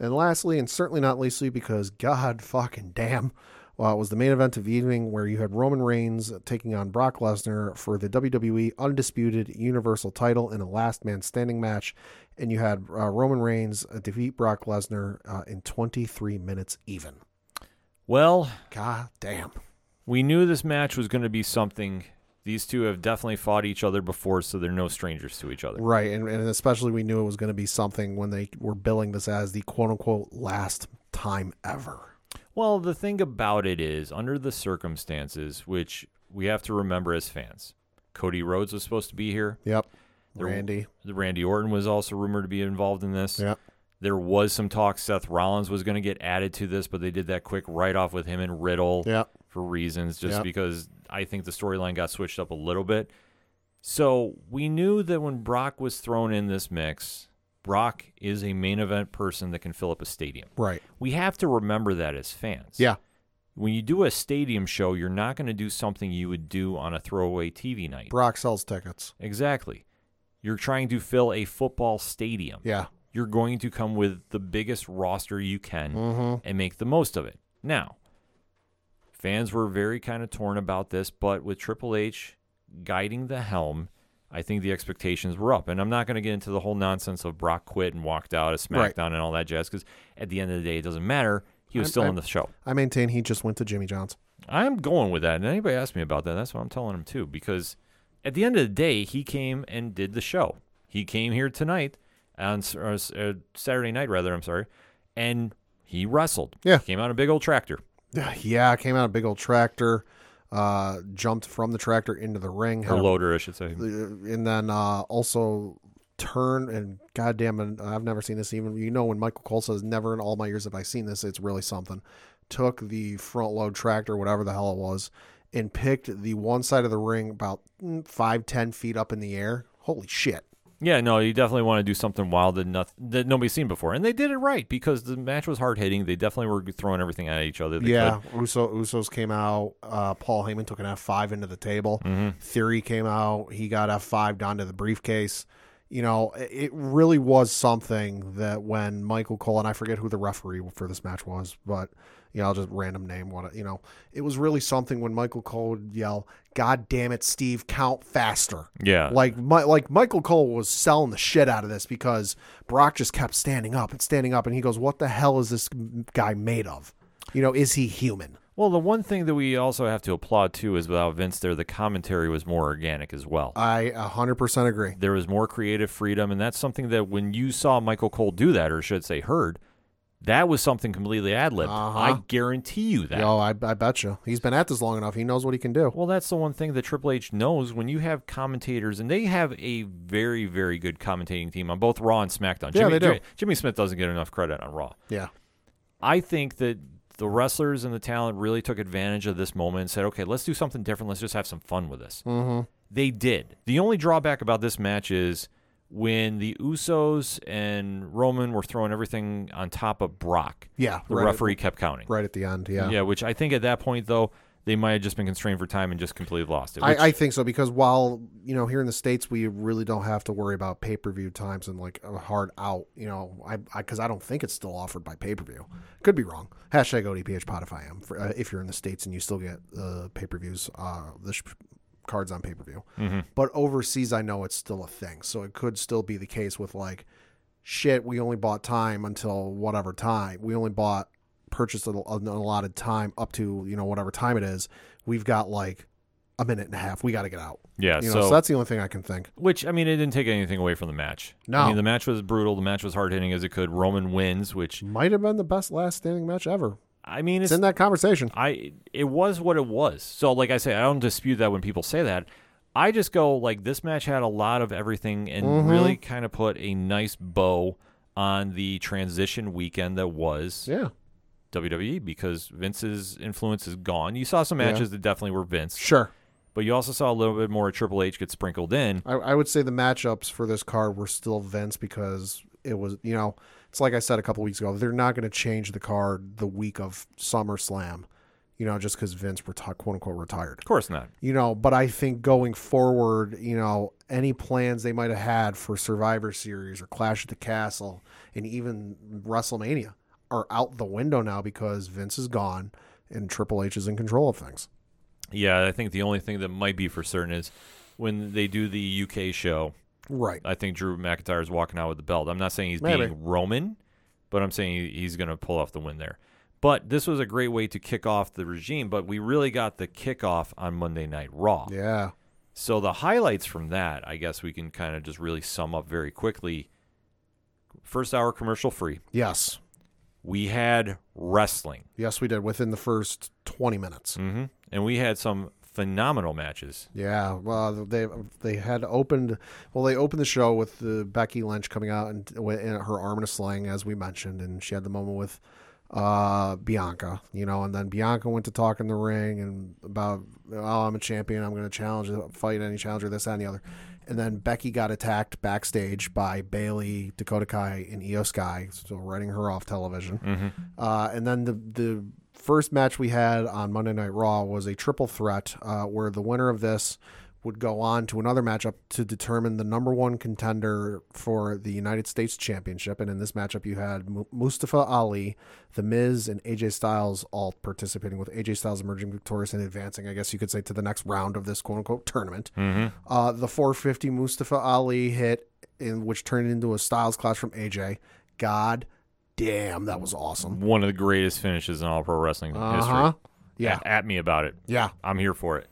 And lastly, and certainly not leastly, because God fucking damn, well, it was the main event of the evening where you had Roman Reigns taking on Brock Lesnar for the WWE Undisputed Universal title in a last man standing match. And you had uh, Roman Reigns defeat Brock Lesnar uh, in 23 minutes even. Well, God damn. we knew this match was going to be something. These two have definitely fought each other before, so they're no strangers to each other. Right. And, and especially we knew it was going to be something when they were billing this as the quote unquote last time ever. Well, the thing about it is, under the circumstances, which we have to remember as fans, Cody Rhodes was supposed to be here. Yep. Randy. The Randy Orton was also rumored to be involved in this. Yep. There was some talk Seth Rollins was going to get added to this, but they did that quick write off with him and Riddle for reasons, just because I think the storyline got switched up a little bit. So we knew that when Brock was thrown in this mix, Brock is a main event person that can fill up a stadium. Right. We have to remember that as fans. Yeah. When you do a stadium show, you're not going to do something you would do on a throwaway TV night. Brock sells tickets. Exactly. You're trying to fill a football stadium. Yeah. You're going to come with the biggest roster you can Mm-hmm. and make the most of it. Now, fans were very kind of torn about this, but with Triple H guiding the helm, I think the expectations were up. And I'm not going to get into the whole nonsense of Brock quit and walked out of SmackDown Right. and all that jazz because at the end of the day, it doesn't matter. He was I'm- still I'm- on the show. I maintain he just went to Jimmy John's. I'm going with that. And anybody asks me about that, that's what I'm telling him too. Because at the end of the day, he came and did the show. He came here tonight on or uh, Saturday night, rather. I'm sorry, and he wrestled. Yeah. came out a big old tractor. Yeah, came out a big old tractor, uh, jumped from the tractor into the ring, Or loader, I should say. and then uh, also turned and goddamn I've never seen this. Even you know when Michael Cole says, "Never in all my years have I seen this." It's really something. Took the front load tractor, whatever the hell it was, and picked the one side of the ring about mm, five ten feet up in the air. Holy shit! Yeah, no, you definitely want to do something wild that, noth- that nobody's seen before, and they did it right because the match was hard hitting. They definitely were throwing everything at each other. They yeah, Uso Usos came out. Uh, Paul Heyman took an F five into the table. Mm-hmm. Theory came out. He got F five down to the briefcase. you know, it- really was something that when Michael Cole and I forget who the referee for this match was, but you know, I'll just random name what it- you know. It was really something when Michael Cole would yell, "God damn it, Steve, count faster!" Yeah. Like my, like Michael Cole was selling the shit out of this because Brock just kept standing up and standing up, and he goes, "What the hell is this guy made of? You know, is he human?" Well, the one thing that we also have to applaud too is without Vince there, the commentary was more organic as well. I a hundred percent agree. there was more creative freedom, and that's something that when you saw Michael Cole do that, or should say heard, that was something completely ad libbed. Uh-huh. I guarantee you that. Yo, I, I bet you he's been at this long enough. He knows what he can do. Well, that's the one thing that Triple H knows when you have commentators, and they have a very, very good commentating team on both Raw and SmackDown. Yeah, Jimmy, they do. Jimmy, Jimmy Smith doesn't get enough credit on Raw. Yeah, I think that the wrestlers and the talent really took advantage of this moment and said, okay, let's do something different. Let's just have some fun with this. mm-hmm. They did. The only drawback about this match is when the Usos and Roman were throwing everything on top of Brock, yeah. the right referee at, kept counting. right at the end. Yeah, Yeah, which I think at that point, though, they might have just been constrained for time and just completely lost it. which- I, I think so because while you know here in the states we really don't have to worry about pay per view times and like a hard out. You know, I because I, don't think it's still offered by pay per view. Could be wrong. Hashtag ODPH Pod if I am. For, uh, if you're in the states and you still get uh, pay per views, uh, the sh- cards on pay per view. Mhm. But overseas, I know it's still a thing. So it could still be the case with like, shit, we only bought time until whatever time. We only bought, purchased an an allotted time up to, you know, whatever time it is. We've got like a minute and a half. We got to get out. yeah, You know, so, so, that's the only thing I can think. which I mean, it didn't take anything away from the match. No. I mean, the match was brutal. The match was hard hitting as it could. Roman wins, which Might have been the best last standing match ever. I mean, It's it's in that conversation. I it was what it was. So like I say, I don't dispute that when people say that. I just go like this match had a lot of everything and Mhm. really kind of put a nice bow on the transition weekend that was Yeah, WWE because Vince's influence is gone. You saw some Yeah. matches that definitely were Vince, sure. but you also saw a little bit more Triple H get sprinkled in. I, I would say the matchups for this card were still Vince because it was, you know, it's like I said a couple weeks ago. They're not going to change the card the week of SummerSlam, you know, just because Vince reti- quote unquote retired. Of course not. You know, but I think going forward, you know, any plans they might have had for Survivor Series or Clash at the Castle and even WrestleMania are out the window now because Vince is gone and Triple H is in control of things. Yeah, I think the only thing that might be for certain is when they do the UK show. Right. I think Drew McIntyre is walking out with the belt. I'm not saying he's Maybe. being Roman, but I'm saying he's going to pull off the win there. But this was a great way to kick off the regime. But we really got the kickoff on Monday Night Raw. Yeah. So the highlights from that, I guess we can kind of just really sum up very quickly. First hour commercial free. Yes. We had wrestling, Yes, we did within the first 20 minutes. hmm and we had some phenomenal matches. Yeah, well, they they had opened. Well, they opened the show with the Becky Lynch coming out and her arm in a sling, as we mentioned, and she had the moment with uh, Bianca, you know, and then Bianca went to talk in the ring and about, oh, I'm a champion, I'm going to challenge, fight any challenger, this that, and the other, and then Becky got attacked backstage by Bayley, Dakota Kai, and Iyo Sky, so writing her off television. hmm Uh, and then the the first match we had on Monday Night Raw was a triple threat, uh, where the winner of this would go on to another matchup to determine the number one contender for the United States Championship. And in this matchup, you had Mu- Mustafa Ali, The Miz, and AJ Styles all participating, with AJ Styles emerging victorious and advancing, I guess you could say, to the next round of this quote unquote tournament. hmm Uh, the 450 Mustafa Ali hit, in which turned into a Styles clash from AJ. God damn, that was awesome. One of the greatest finishes in all pro wrestling Uh huh. history. Yeah. At, at me about it. Yeah. I'm here for it.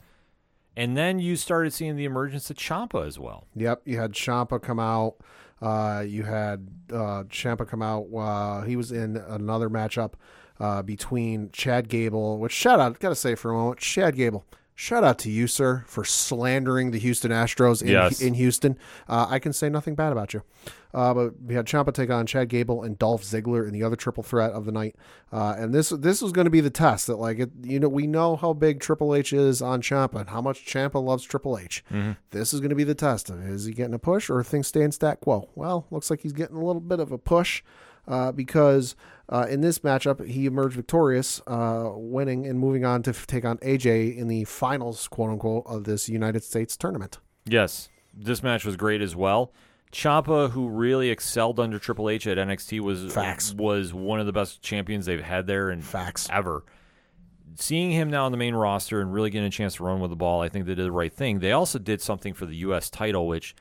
And then you started seeing the emergence of Ciampa as well. Yep. You had Ciampa come out. Uh, you had uh, Ciampa come out. Uh, he was in another matchup uh, between Chad Gable, which shout out, got to say for a moment, Chad Gable. Shout out to you, sir, for slandering the Houston Astros in, Yes. in Houston. Uh, I can say nothing bad about you. Uh, but we had Ciampa take on Chad Gable and Dolph Ziggler in the other triple threat of the night. Uh, and this this was going to be the test that like it, you know we know how big Triple H is on Ciampa and how much Ciampa loves Triple H. This is going to be the test of is he getting a push or are things staying stat quo? Well, looks like he's getting a little bit of a push uh, because uh, in this matchup he emerged victorious, uh, winning and moving on to f- take on AJ in the finals, quote unquote, of this United States tournament. Yes, this match was great as well. Ciampa, who really excelled under Triple H at NXT, was Facts. was one of the best champions they've had there in Facts. ever. Seeing him now on the main roster and really getting a chance to run with the ball, I think they did the right thing. They also did something for the U.S. title, which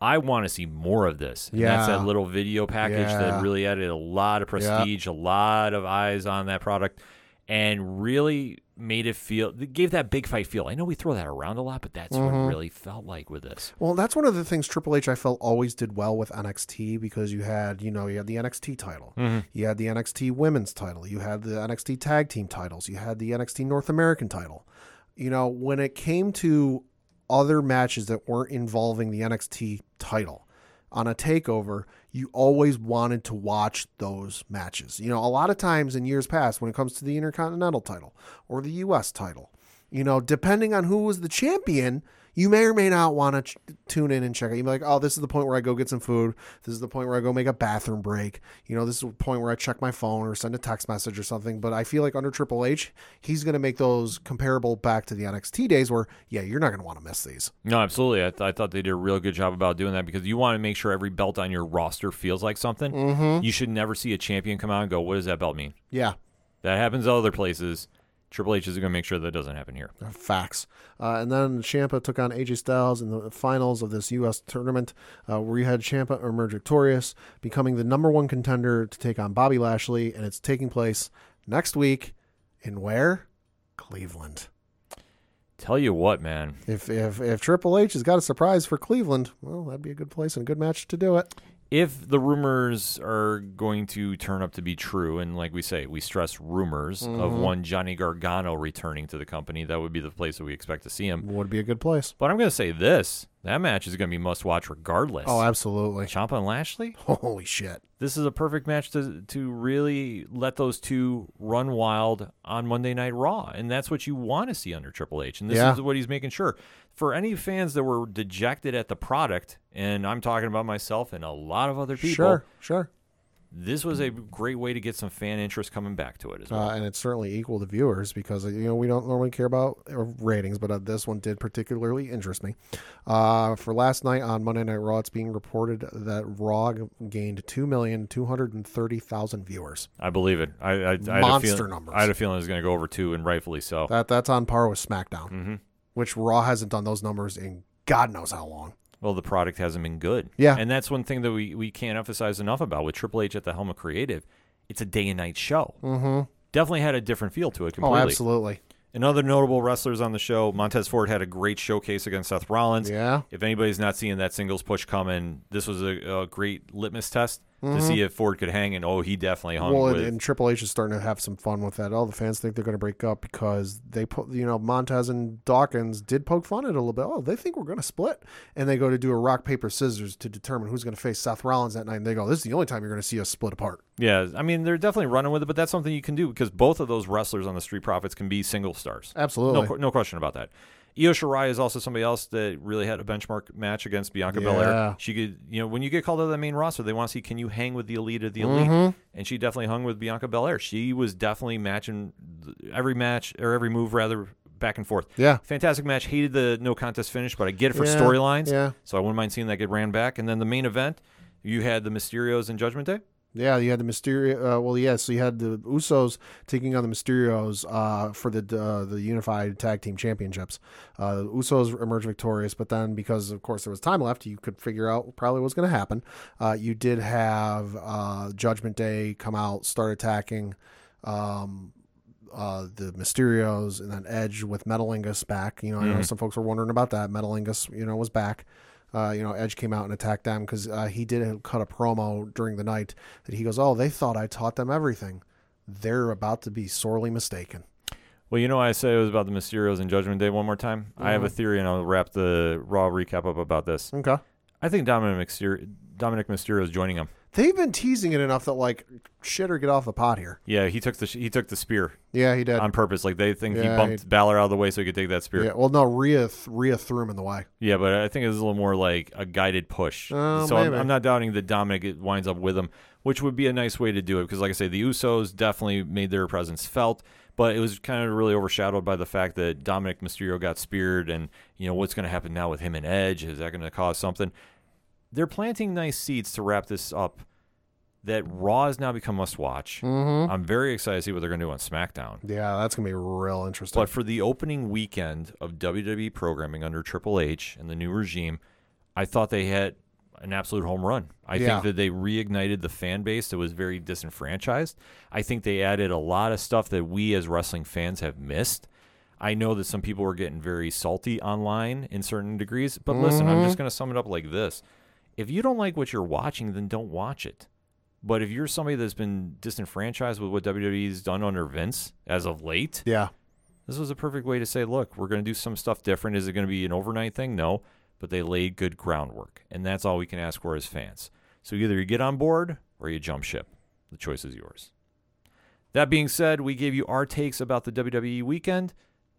I want to see more of this. And that's Yeah. that little video package Yeah. that really added a lot of prestige, a lot of eyes on that product, and really made it feel, gave that big fight feel. I know we throw that around a lot, but that's what Mm-hmm. it really felt like with this. Well, that's one of the things Triple H I felt always did well with NXT because you had, you know, you had the NXT title, you had the NXT Women's title, you had the NXT Tag Team titles, you had the NXT North American title. You know, when it came to other matches that weren't involving the NXT title on a takeover, you always wanted to watch those matches. You know, a lot of times in years past, when it comes to the Intercontinental title or the US title, you know, depending on who was the champion, you may or may not want to ch- tune in and check it. You'd be like, oh, this is the point where I go get some food. This is the point where I go make a bathroom break. You know, this is the point where I check my phone or send a text message or something. But I feel like under Triple H, he's going to make those comparable back to the NXT days where, yeah, you're not going to want to miss these. No, absolutely. I, th- I thought they did a real good job about doing that because you want to make sure every belt on your roster feels like something. Mm-hmm. You should never see a champion come out and go, "What does that belt mean?" Yeah. That happens other places. Triple H is going to make sure that doesn't happen here. Uh, Facts. Uh, and then Ciampa took on AJ Styles in the finals of this U.S. tournament, uh, where you had Ciampa emerge victorious, becoming the number one contender to take on Bobby Lashley. And it's taking place next week in where? Cleveland. Tell you what, man. If, if, if Triple H has got a surprise for Cleveland, well, that'd be a good place and a good match to do it. If the rumors are going to turn up to be true, and like we say, we stress rumors of mm-hmm. one Johnny Gargano returning to the company, that would be the place that we expect to see him. Would be a good place. But I'm going to say this that match is going to be must watch regardless. Oh, absolutely. Ciampa and Lashley? Holy shit. this is a perfect match to to really let those two run wild on Monday Night Raw, and that's what you want to see under Triple H. And this Yeah. is what he's making sure for any fans that were dejected at the product, and I'm talking about myself and a lot of other people. Sure, sure. This was a great way to get some fan interest coming back to it as well. uh, and it's certainly equal to viewers because you know we don't normally care about uh, ratings, but uh, this one did particularly interest me. Uh, for last night on Monday Night Raw, it's being reported that Raw gained two million two hundred and thirty thousand viewers. I believe it. I, I, I had a Monster feeling, numbers. I had a feeling it was going to go over two, and rightfully so. That that's on par with SmackDown, hmm which Raw hasn't done those numbers in God knows how long. Well, the product hasn't been good. Yeah. And that's one thing that we, we can't emphasize enough about with Triple H at the helm of creative. It's a day and night show. Mm-hmm. Definitely had a different feel to it Oh, completely. absolutely. And other notable wrestlers on the show, Montez Ford had a great showcase against Seth Rollins. Yeah. If anybody's not seeing that singles push coming, this was a, a great litmus test Mm-hmm. to see if Ford could hang. And oh, he definitely hung Well, and, with. and Triple H is starting to have some fun with that. All the fans think they're going to break up because they put, you know, Montez and Dawkins did poke fun at it a little bit. Oh, they think we're going to split, and they go to do a rock paper scissors to determine who's going to face Seth Rollins that night. And they go, "This is the only time you're going to see us split apart." yeah, I mean they're definitely running with it, but that's something you can do because both of those wrestlers on the Street Profits can be single stars. Absolutely. No, no question about that. Io Shirai is also somebody else that really had a benchmark match against Bianca Belair. Yeah. She could, you know, when you get called to the main roster, they want to see can you hang with the elite of the elite, mm-hmm. and she definitely hung with Bianca Belair. She was definitely matching every match or every move rather back and forth. Yeah. Fantastic match. Hated the no contest finish, but I get it for Yeah, storylines. yeah. So I wouldn't mind seeing that get ran back. And then the main event, you had the Mysterios and Judgment Day. Yeah, you had the Mysterio. Uh, well, yeah, so you had the Usos taking on the Mysterios uh, for the uh, the Unified Tag Team Championships. Uh, the Usos emerged victorious, but then because of course there was time left, you could figure out probably what's going to happen. Uh, you did have uh, Judgment Day come out, start attacking. Um, uh, the Mysterios and then Edge with Metalingus back. You know, I know some folks were wondering about that. Metalingus, you know, was back. Uh, you know, Edge came out and attacked them because uh, he did cut a promo during the night that he goes, "Oh, they thought I taught them everything. They're about to be sorely mistaken." Well, you know I said it was about the Mysterios and Judgment Day one more time? I have a theory, and I'll wrap the Raw recap up about this. Okay, I think Dominik Mysterio, Dominik Mysterio is joining him. They've been teasing it enough that like shit or get off the pot here. Yeah, he took the he took the spear Yeah, he did. on purpose. Like they think he bumped he- Balor out of the way so he could take that spear. yeah, Yeah. well, no, Rhea th- Rhea threw him in the way. Yeah, but I think it was a little more like a guided push. Oh, so I'm. I'm not doubting that Dominik winds up with him, which would be a nice way to do it. Because like I say, the Usos definitely made their presence felt. But it was kind of really overshadowed by the fact that Dominik Mysterio got speared, and you know what's going to happen now with him and Edge? Is that going to cause something? They're planting nice seeds to wrap this up. That Raw has now become must watch. Mm-hmm. I'm very excited to see what they're going to do on SmackDown. Yeah, that's gonna be real interesting. But for the opening weekend of WWE programming under Triple H and the new regime, I thought they had an absolute home run. I Yeah. think that they reignited the fan base that was very disenfranchised. I think they added a lot of stuff that we as wrestling fans have missed. I know that some people were getting very salty online in certain degrees, but listen, I'm just going to sum it up like this. If you don't like what you're watching, then don't watch it. But if you're somebody that's been disenfranchised with what WWE's done under Vince as of late, yeah, this was a perfect way to say, look, we're going to do some stuff different. Is it going to be an overnight thing? No, but they laid good groundwork, and that's all we can ask for as fans. So either you get on board or you jump ship. The choice is yours. That being said, we gave you our takes about the WWE weekend.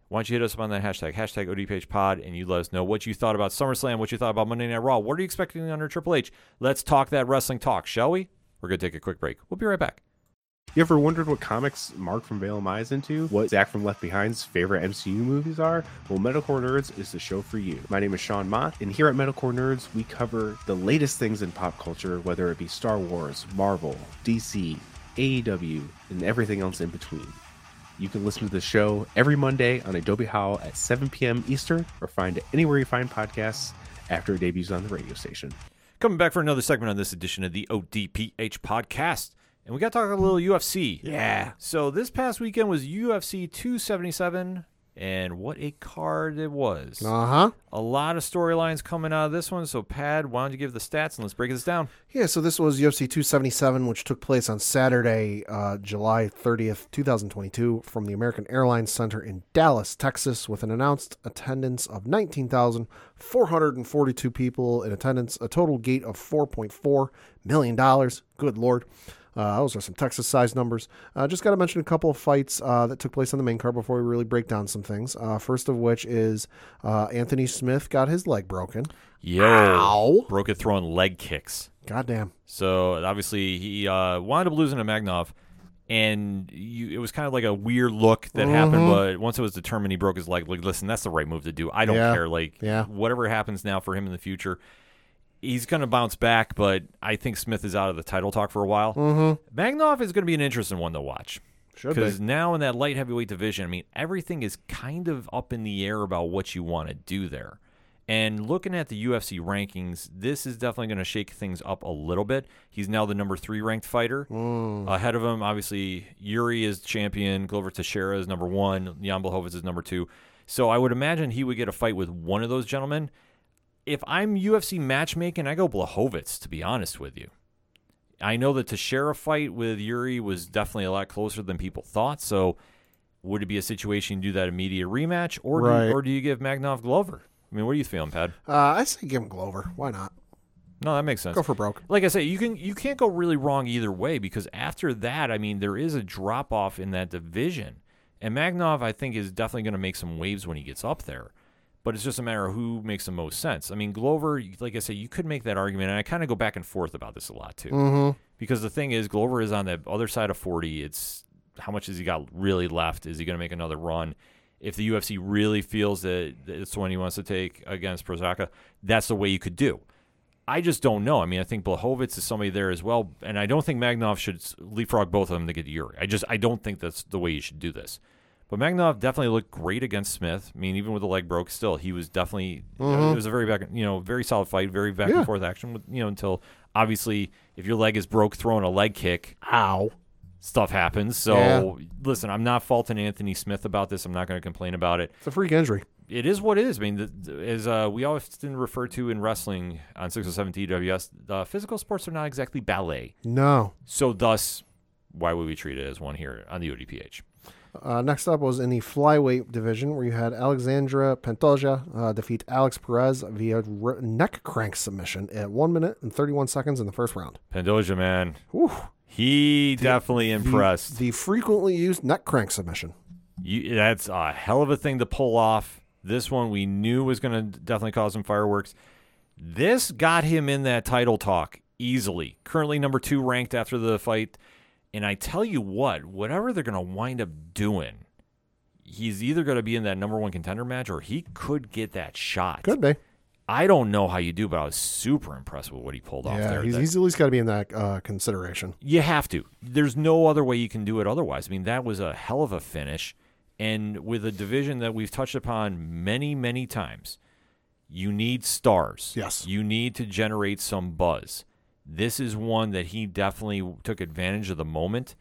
Why don't you hit us up on that hashtag, hashtag ODPHpod, and you let us know what you thought about SummerSlam, what you thought about Monday Night Raw. What are you expecting under Triple H? Let's talk that wrestling talk, shall we? We're going to take a quick break. We'll be right back. You ever wondered what comics Mark from Vale is into? What Zach from Left Behind's favorite MCU movies are? Well, Metalcore Nerds is the show for you. My name is Sean Mott, and here at Metalcore Nerds, we cover the latest things in pop culture, whether it be Star Wars, Marvel, DC, AEW, and everything else in between. You can listen to the show every Monday on Adobe Howl at 7 p.m. Eastern, or find it anywhere you find podcasts after it debuts on the radio station. Coming back for another segment on this edition of the ODPH podcast. And we got to talk a little UFC. yeah. So this past weekend was UFC 277, and what a card it was. Uh huh. A lot of storylines coming out of this one. So, Pad, why don't you give the stats and let's break this down? Yeah, so this was UFC 277, which took place on Saturday, uh, July 30th, 2022, from the American Airlines Center in Dallas, Texas, with an announced attendance of 19,442 people in attendance, a total gate of $4.4 million. Good Lord. Uh, those are some Texas sized numbers. Uh, just got to mention a couple of fights uh, that took place on the main card before we really break down some things. Uh, first of which is uh, Anthony Smith got his leg broken. Yo. Ow. Broke it throwing leg kicks. Goddamn. So, obviously, he uh, wound up losing to Magnov. And you, it was kind of like a weird look that happened, but once it was determined he broke his leg, like, listen, that's the right move to do. I don't Yeah. care. Like, Yeah. whatever happens now for him in the future, he's going to bounce back, but I think Smith is out of the title talk for a while. Mm-hmm. Magnov is going to be an interesting one to watch. Because now in that light heavyweight division, I mean, everything is kind of up in the air about what you want to do there. And looking at the UFC rankings, this is definitely going to shake things up a little bit. He's now the number three ranked fighter. Ahead of him, obviously, Yuri is champion. Glover Teixeira is number one. Jan Blachowicz is number two. So I would imagine he would get a fight with one of those gentlemen. If I'm UFC matchmaking, I go Blachowicz, to be honest with you. I know the Teixeira fight with Yuri was definitely a lot closer than people thought. So, would it be a situation you do that immediate rematch, or Right. do, or do you give Magnov Glover? I mean, what are you feeling, Pad? Uh, I say give him Glover. Why not? No, that makes sense. Go for broke. like I say, you can you can't go really wrong either way because after that, I mean, there is a drop off in that division, and Magnov I think is definitely going to make some waves when he gets up there. But it's just a matter of who makes the most sense. I mean, Glover, like I said, you could make that argument, and I kind of go back and forth about this a lot too. Mm-hmm. Because the thing is, Glover is on the other side of 40. It's how much has he got really left? Is he going to make another run? If the UFC really feels that it's the one he wants to take against Prochazka, that's the way you could do. I just don't know. I mean, I think Blachowicz is somebody there as well, and I don't think Magnov should leapfrog both of them to get Yuri. I just I don't think that's the way you should do this. But Magnov definitely looked great against Smith. I mean, even with the leg broke, still he was definitely it was a very back you know very solid fight, very back Yeah. and forth action. With, you know until obviously if your leg is broke throwing a leg kick, Ow. stuff happens. So Yeah. listen, I'm not faulting Anthony Smith about this. I'm not going to complain about it. It's a freak injury. It is what it is. I mean, the, the- as uh, we often refer to in wrestling on 607 TWS, uh, physical sports are not exactly ballet. No. So thus, why would we treat it as one here on the ODPH? Uh, next up was in the flyweight division where you had Alexandre Pantoja uh, defeat Alex Perez via r- neck crank submission at 1 minute and 31 seconds in the first round. Pantoja, man, Whew. he definitely impressed. The frequently used neck crank submission. You, that's a hell of a thing to pull off. This one we knew was going to definitely cause some fireworks. This got him in that title talk easily. Currently number two ranked after the fight. And I tell you what, whatever they're going to wind up doing, he's either going to be in that number one contender match or he could get that shot. Could be. I don't know how you do, but I was super impressed with what he pulled off Yeah, there. he's, That- he's at least got to be in that uh, consideration. you have to. There's no other way you can do it otherwise. I mean, that was a hell of a finish. And with a division that we've touched upon many, many times, you need stars. Yes. You need to generate some buzz. This is one that he definitely took advantage of the moment.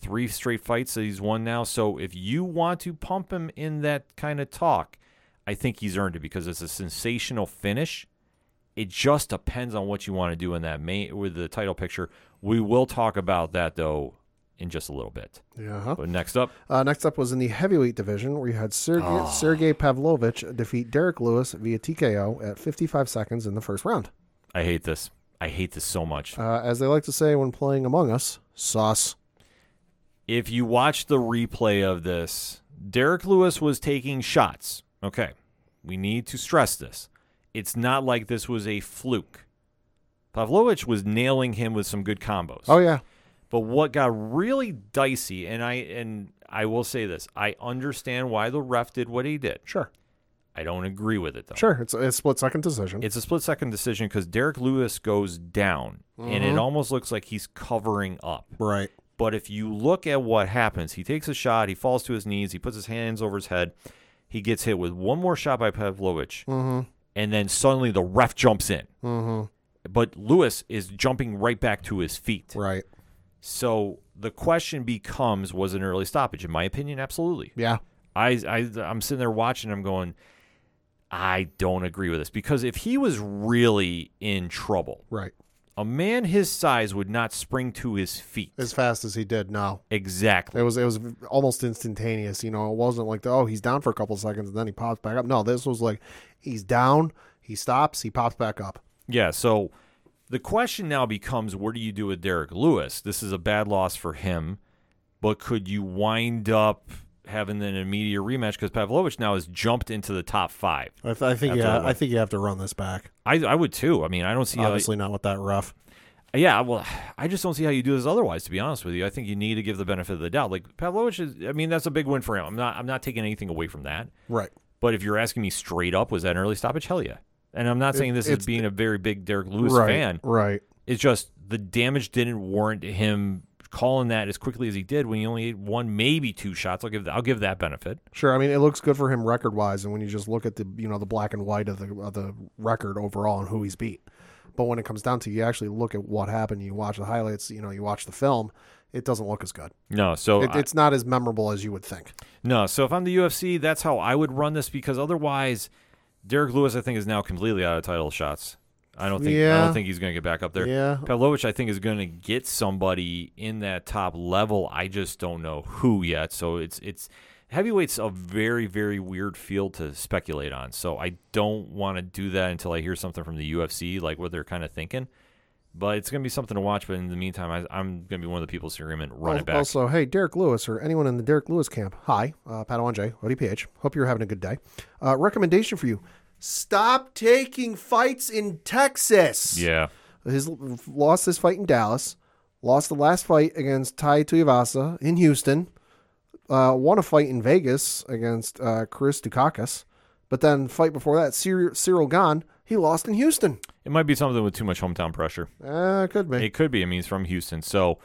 Three straight fights that he's won now. So if you want to pump him in that kind of talk, I think he's earned it because it's a sensational finish. It just depends on what you want to do in that main with the title picture. We will talk about that though in just a little bit. Yeah. huh? But next up, Uh, next up was in the heavyweight division, where you had Sergey, Sergey Pavlovich defeat Derrick Lewis via TKO at 55 seconds in the first round. I hate this. I hate this so much. Uh, as they like to say when playing Among Us, sauce. if you watch the replay of this, Derrick Lewis was taking shots. Okay. We need to stress this. It's not like this was a fluke. Pavlovich was nailing him with some good combos. Oh yeah, But what got really dicey, and I and I will say this, I understand why the ref did what he did. sure, I don't agree with it though. sure. It's a split second decision. It's a split second decision because Derrick Lewis goes down, and it almost looks like he's covering up. right. But if you look at what happens, he takes a shot, he falls to his knees, he puts his hands over his head, he gets hit with one more shot by Pavlovich, and then suddenly the ref jumps in. Mm-hmm. But Lewis is jumping right back to his feet. Right. So the question becomes was it an early stoppage? In my opinion, absolutely. Yeah. I, I I'm sitting there watching. I'm going. I don't agree with this because if he was really in trouble, Right. a man his size would not spring to his feet. As fast as he did. No. exactly. It was it was almost instantaneous. You know, it wasn't like oh he's down for a couple seconds and then he pops back up. No, this was like he's down, he stops, he pops back up. Yeah. So the question now becomes, what do you do with Derrick Lewis? This is a bad loss for him, but could you wind up having an immediate rematch because Pavlovich now has jumped into the top five? I, th- I think yeah. I think you have to run this back. I I would too. I mean, I don't see how. Obviously not with that rough. Yeah, well, I just don't see how you do this otherwise. To be honest with you, I think you need to give the benefit of the doubt. Like Pavlovich is, I mean, that's a big win for him. I'm not, I'm not taking anything away from that. Right. But if you're asking me straight up, was that an early stoppage? Hell yeah. And I'm not saying this is being a very big Derrick Lewis right. fan. Right. It's just the damage didn't warrant him calling that as quickly as he did when he only had one, maybe two shots. I'll give that, I'll give that benefit. Sure. I mean, it looks good for him record wise, and when you just look at the you know the black and white of the of the record overall and who he's beat, but when it comes down to you actually look at what happened, you watch the highlights, you know, you watch the film, it doesn't look as good. No, so It, I- it's not as memorable as you would think. No, so if I'm the UFC, that's how I would run this because otherwise, Derrick Lewis, I think, is now completely out of title shots. I don't think I don't think he's going to get back up there. Yeah. Pavlovich, I think, is going to get somebody in that top level. I just don't know who yet. So it's it's heavyweight's a very very weird field to speculate on. So I don't want to do that until I hear something from the UFC, like what they're kind of thinking. But it's going to be something to watch. But in the meantime, I, I'm going to be one of the people screaming, "Run it back!" Also, hey, Derrick Lewis or anyone in the Derrick Lewis camp. Hi, uh, Padawan J, ODPH. Hope you're having a good day. Uh, recommendation for you: Stop taking fights in Texas. yeah, His lost this fight in Dallas. Lost the last fight against Tai Tuivasa in Houston. Uh, won a fight in Vegas against uh, Chris Daukaus. But then fight before that, Ciryl, Ciryl Gane, he lost in Houston. it might be something with too much hometown pressure. Uh, could be. It could be. I mean, he's from Houston, so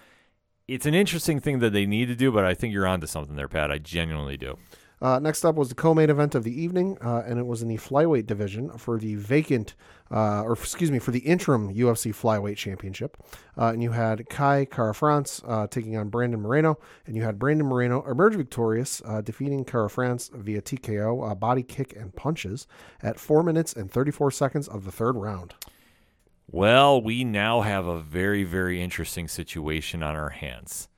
it's an interesting thing that they need to do. But I think you're onto something there, Pat. I genuinely do. Uh, next up was the co-main event of the evening, uh, and it was in the flyweight division for the vacant, uh, or excuse me, for the interim UFC flyweight championship. Uh, and you had Kai Kara France uh, taking on Brandon Moreno, and you had Brandon Moreno emerge victorious, uh, defeating Kara France via TKO, body kick, and punches at four minutes and 34 seconds of the third round. Well, we now have a very, very interesting situation on our hands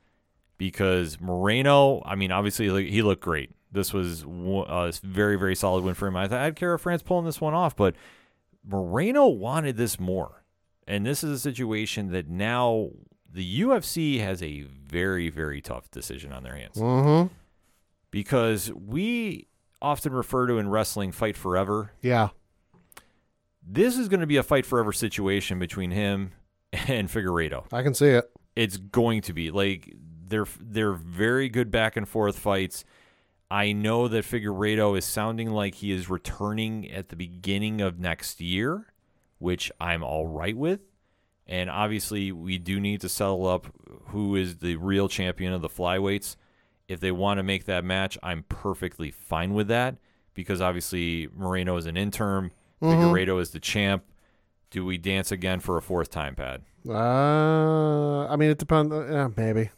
because Moreno. I mean, obviously he looked great. This was a very, very solid win for him. I had Kara France pulling this one off, but Moreno wanted this more, and this is a situation that now the UFC has a very, very tough decision on their hands. Mm-hmm. because we often refer to in wrestling fight forever. Yeah. This is going to be a fight forever situation between him and Figueiredo. I can see it. It's going to be like they're they're very good back and forth fights. I know that Figueiredo is sounding like he is returning at the beginning of next year, which I'm all right with. And obviously, we do need to settle up who is the real champion of the flyweights. If they want to make that match, I'm perfectly fine with that because obviously Moreno is an interim, Figueiredo is the champ. Do we dance again for a fourth time, Pad? Uh, I mean, it depends. Yeah, maybe.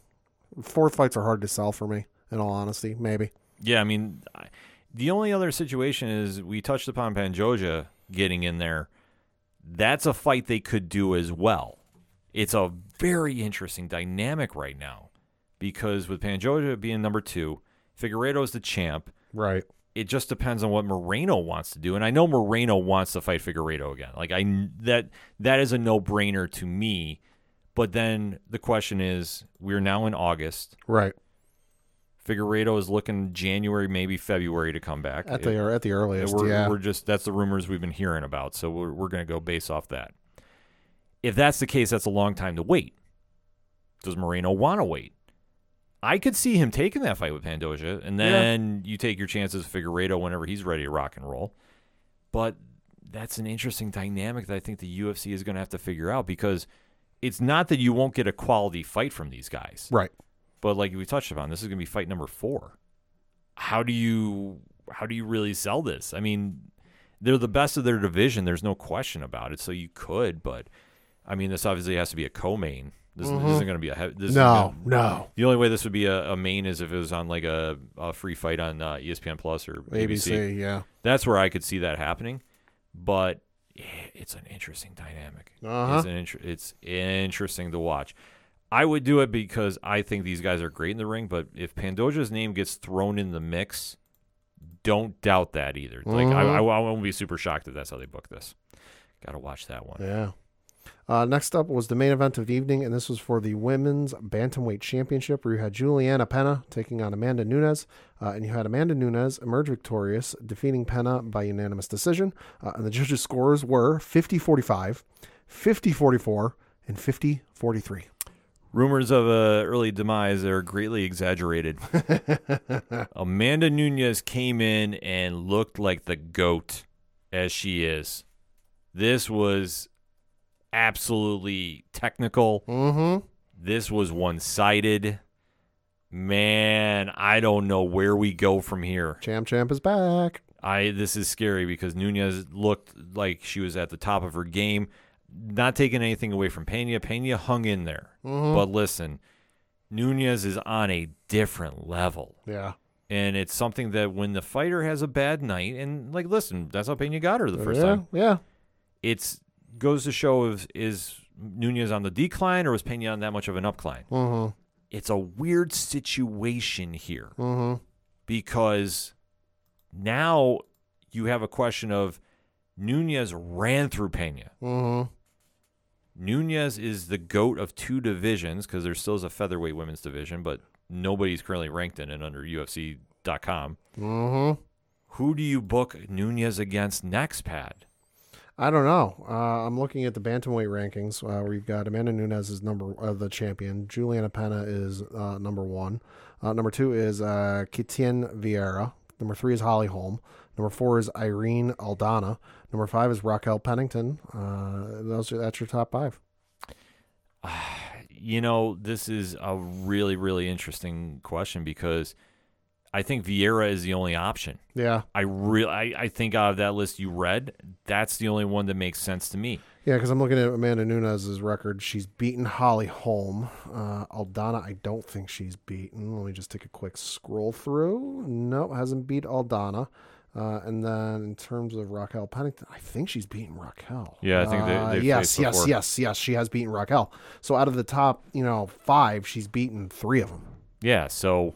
Four fights are hard to sell for me. In all honesty, maybe. Yeah, I mean, I- the only other situation is we touched upon Pantoja getting in there. That's a fight they could do as well. It's a very interesting dynamic right now because with Pantoja being number two, Figueiredo is the champ. Right. It just depends on what Moreno wants to do, and I know Moreno wants to fight Figueiredo again. Like I that that is a no brainer to me. But then the question is, we're now in August. Right. Figueiredo is looking January, maybe February to come back. At the at the earliest. we're, yeah. we're just that's the rumors we've been hearing about, so we're we're going to go base off that. If that's the case, that's a long time to wait. Does Moreno want to wait? I could see him taking that fight with Pantoja, and then you take your chances with Figueiredo whenever he's ready to rock and roll. But that's an interesting dynamic that I think the UFC is going to have to figure out because it's not that you won't get a quality fight from these guys. right. But like we touched upon, this is going to be fight number four. How do you how do you really sell this? I mean, they're the best of their division. There's no question about it. So you could, but I mean, this obviously has to be a co-main. This, this isn't going to be a heavy. No, gonna- no. The only way this would be a, a main is if it was on like a, a free fight on uh, ESPN Plus or ABC. ABC. Yeah. That's where I could see that happening. But it's an interesting dynamic. Uh-huh. It's an inter- it's interesting to watch. I would do it because I think these guys are great in the ring. But if Pantoja's name gets thrown in the mix, don't doubt that either. Like I, I, I won't be super shocked if that's how they book this. Got to watch that one. Yeah. Uh, next up was the main event of the evening, and this was for the women's bantamweight championship, where you had Julianna Pena taking on Amanda Nunes, uh, and you had Amanda Nunes emerge victorious, defeating Pena by unanimous decision. Uh, and the judges' scores were 50-45, 50-44, and 50-43. Rumors of a early demise are greatly exaggerated. Amanda Nunes came in and looked like the goat as she is. This was absolutely technical. Mm-hmm. This was one-sided. Man, I don't know where we go from here. Champ Champ is back. I this is scary because Nunes looked like she was at the top of her game. Not taking anything away from Pena. Pena hung in there. But listen, Nunes is on a different level. Yeah. And it's something that when the fighter has a bad night, and like, listen, that's how Pena got her the first yeah, time. Yeah. It's goes to show is is Nunes on the decline or was Pena on that much of an upcline? Mm-hmm. It's a weird situation here Mm-hmm. because now you have a question of Nunes ran through Pena. Mm-hmm. Nunes is the goat of two divisions because there still is a featherweight women's division, but nobody's currently ranked in it under UFC.com. Mm-hmm. Who do you book Nunes against next, Pad? I don't know. Uh, I'm looking at the bantamweight rankings uh, where you've got Amanda Nunes is number uh, the champion. Julianna Pena is uh, number one. Uh, number two is uh, Ketlen Vieira. Number three is Holly Holm. Number four is Irene Aldana. Number five is Raquel Pennington. Uh, those are that's your top five. You know, this is a really, really interesting question because I think Vieira is the only option. Yeah, I really, I, I think out of that list you read, that's the only one that makes sense to me. yeah. Because I'm looking at Amanda Nunes' record. She's beaten Holly Holm. Uh, Aldana, I don't think she's beaten. Let me just take a quick scroll through. No, hasn't beat Aldana. Uh, and then in terms of Raquel Pennington, I think she's beaten Raquel. Yeah, I think they- Uh, they've yes, yes, before. yes, yes. She has beaten Raquel. So out of the top, you know, five, she's beaten three of them. Yeah, so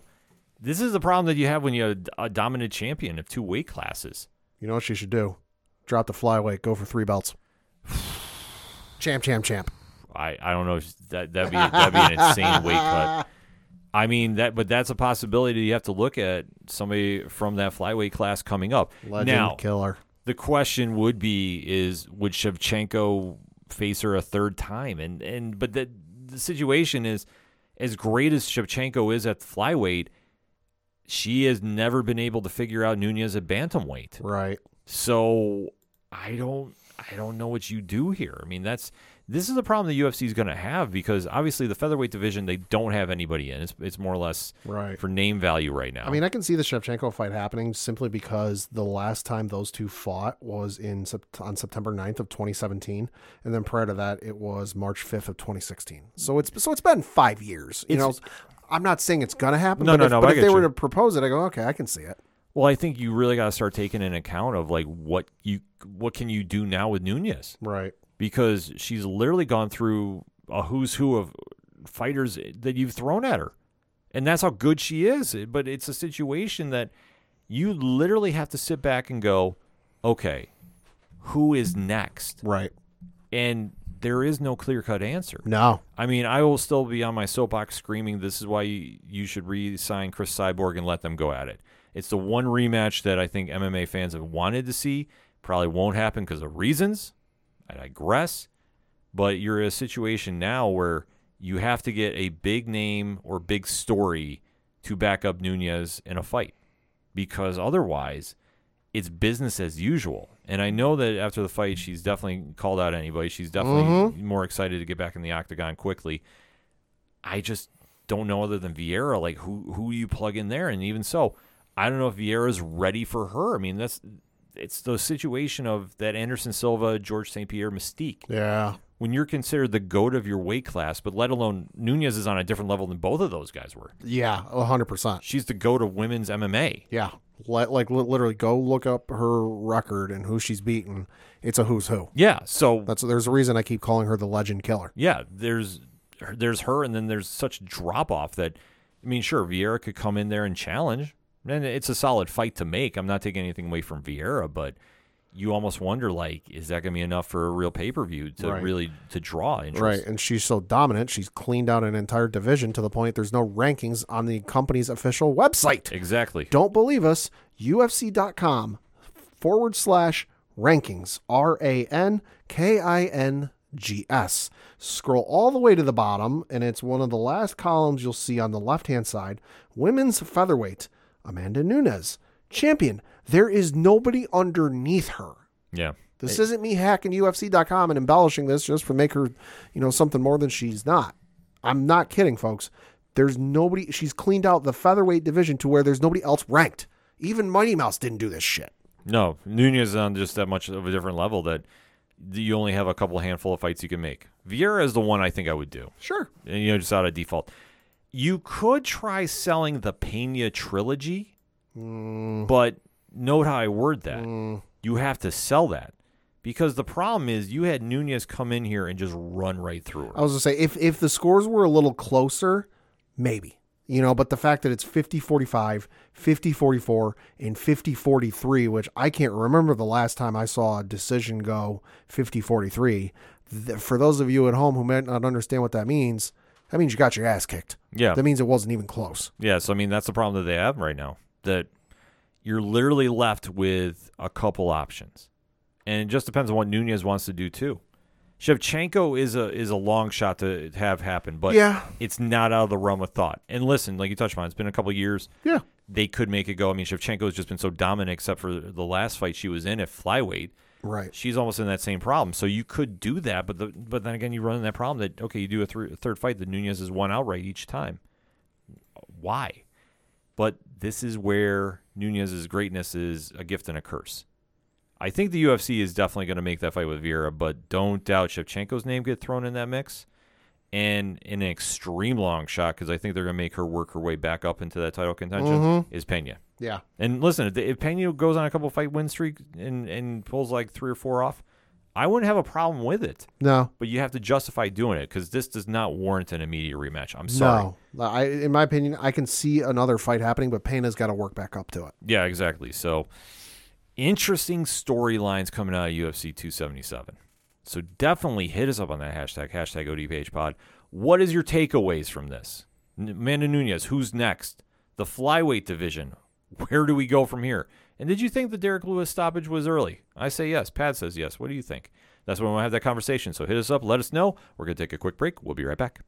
this is the problem that you have when you have a dominant champion of two weight classes. You know what she should do? Drop the flyweight, go for three belts. champ, champ, champ. I, I don't know that that'd be that'd be an insane weight cut. I mean that, but that's a possibility. You have to look at somebody from that flyweight class coming up. Legend now, killer. the question would be: Is would Shevchenko face her a third time? And and but the the situation is as great as Shevchenko is at flyweight, she has never been able to figure out Nunes at bantamweight. Right. So I don't I don't know what you do here. I mean, that's this is a problem the UFC is going to have because obviously the featherweight division they don't have anybody in. It's it's more or less Right. for name value right now. I mean, I can see the Shevchenko fight happening simply because the last time those two fought was in on September 9th of 2017, and then prior to that, it was March 5th of 2016. So it's so it's been five years. You It's- know, I'm not saying it's gonna happen. No, but no, if, no, But if they were to propose it, I go, okay, I can see it. well, I think you really got to start taking an account of like what you what can you do now with Nunes Right. Because she's literally gone through a who's who of fighters that you've thrown at her. And that's how good she is. But it's a situation that you literally have to sit back and go, okay, who is next? Right. And there is no clear cut answer. No. I mean, I will still be on my soapbox screaming, this is why you, you should re sign Cris Cyborg and let them go at it. It's the one rematch that I think MMA fans have wanted to see. Probably won't happen because of reasons. I digress. But you're in a situation now where you have to get a big name or big story to back up Nunes in a fight because otherwise it's business as usual. And I know that after the fight, she's definitely called out anybody. She's definitely mm-hmm. more excited to get back in the octagon quickly. I just don't know other than Vieira, like who who you plug in there, and even so, I don't know if Vieira's ready for her. I mean, that's it's the situation of that Anderson Silva, Georges St. Pierre mystique. Yeah. When you're considered the goat of your weight class, but let alone Nunes is on a different level than both of those guys were. Yeah. hundred percent. She's the goat of women's MMA. Yeah. Like, like literally, go look up her record and who she's beaten. It's a who's who. Yeah, so That's there's a reason I keep calling her the legend killer. yeah, there's there's her, and then there's such drop off that I mean, sure, Vieira could come in there and challenge, and it's a solid fight to make. I'm not taking anything away from Vieira, but you almost wonder like, is that going to be enough for a real pay per view to Right. really to draw interest? Right, and she's so dominant, she's cleaned out an entire division to the point there's no rankings on the company's official website. Exactly. Don't believe us? UFC.com forward slash rankings. R A N K I N G S. Scroll all the way to the bottom, and it's one of the last columns you'll see on the left hand side. Women's featherweight, Amanda Nunes, champion. There is nobody underneath her. Yeah. This isn't me hacking UFC.com and embellishing this just to make her, you know, something more than she's not. I'm not kidding, folks. There's nobody. She's cleaned out the featherweight division to where there's nobody else ranked. Even Mighty Mouse didn't do this shit. No, Nunes is on just that much of a different level that you only have a couple handful of fights you can make. Vieira is the one I think I would do. Sure. and, you know, just out of default. You could try selling the Pena trilogy, mm. but note how I word that. Mm. You have to sell that because the problem is you had Nunes come in here and just run right through her. I was gonna say if if the scores were a little closer, maybe. You know, but the fact that it's 50-45, 50-44, and 50-43, which I can't remember the last time I saw a decision go 50-43. For those of you at home who might not understand what that means, that means you got your ass kicked. Yeah, That means it wasn't even close. yeah. So I mean, that's the problem that they have right now. That you're literally left with a couple options, and it just depends on what Nunes wants to do too. Shevchenko is a is a long shot to have happen, but Yeah. it's not out of the realm of thought. And listen, like you touched on, it's been a couple years. Yeah. They could make it go. I mean, Shevchenko has just been so dominant, except for the last fight she was in at flyweight. Right. She's almost in that same problem. So you could do that, but the, but then again, you run in that problem that okay, you do a, thr- a third fight, the Nunes is one outright each time. Why? But this is where Nunes's greatness is a gift and a curse. I think the UFC is definitely going to make that fight with Vieira, but don't doubt Shevchenko's name get thrown in that mix. And in an extreme long shot, because I think they're going to make her work her way back up into that title contention, mm-hmm. is Pena. Yeah. And listen, if, if Pena goes on a couple fight win streak and, and pulls like three or four off, I wouldn't have a problem with it. No. But you have to justify doing it because this does not warrant an immediate rematch. I'm sorry. No. I, in my opinion, I can see another fight happening, but Pena's got to work back up to it. Yeah, exactly. So interesting storylines coming out of UFC 277. So definitely hit us up on that hashtag, hashtag ODPHpod. What is your takeaways from this? Amanda Nunes, who's next? The flyweight division. Where do we go from here? And did you think the Derrick Lewis stoppage was early? I say yes. Pat says yes. What do you think? That's when we want to have that conversation. So hit us up. Let us know. We're going to take a quick break. We'll be right back.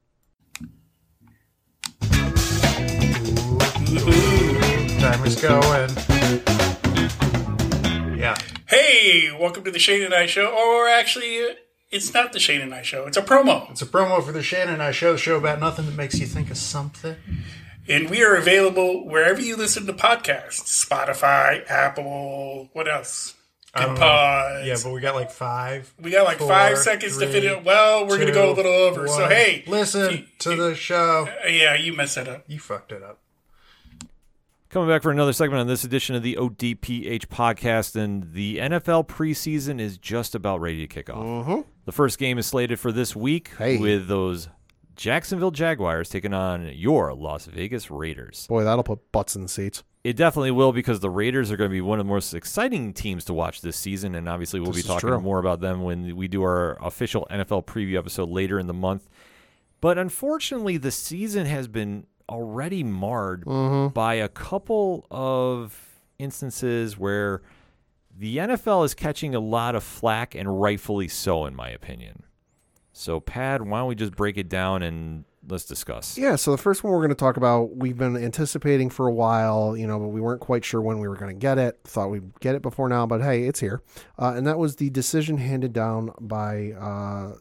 time is going. Yeah. Hey, welcome to the Shane and I show. Or actually, uh, it's not the Shane and I show. It's a promo. It's a promo for the Shane and I show, show about nothing that makes you think of something. And we are available wherever you listen to podcasts. Spotify, Apple, what else? Good know. Pods. Yeah, but we got like five. we got like four, five seconds to fit it. Well, we're going to go a little over. So, hey. Listen you- to the show. uh, yeah, you messed it up. You fucked it up. Coming back for another segment on this edition of the ODPH podcast, and the NFL preseason is just about ready to kick off. The first game is slated for this week Hey. with those Jacksonville Jaguars taking on your Las Vegas Raiders. Boy, that'll put butts in the seats. It definitely will because the Raiders are going to be one of the most exciting teams to watch this season, and obviously we'll This be talking true. more about them when we do our official NFL preview episode later in the month. But unfortunately, the season has been already marred mm-hmm. by a couple of instances where the NFL is catching a lot of flack, and rightfully so, in my opinion. So, Pad, why don't we just break it down and let's discuss? Yeah, so the first one we're going to talk about, we've been anticipating for a while, you know, but we weren't quite sure when we were going to get it. Thought we'd get it before now, but hey, it's here. Uh, and that was the decision handed down by uh,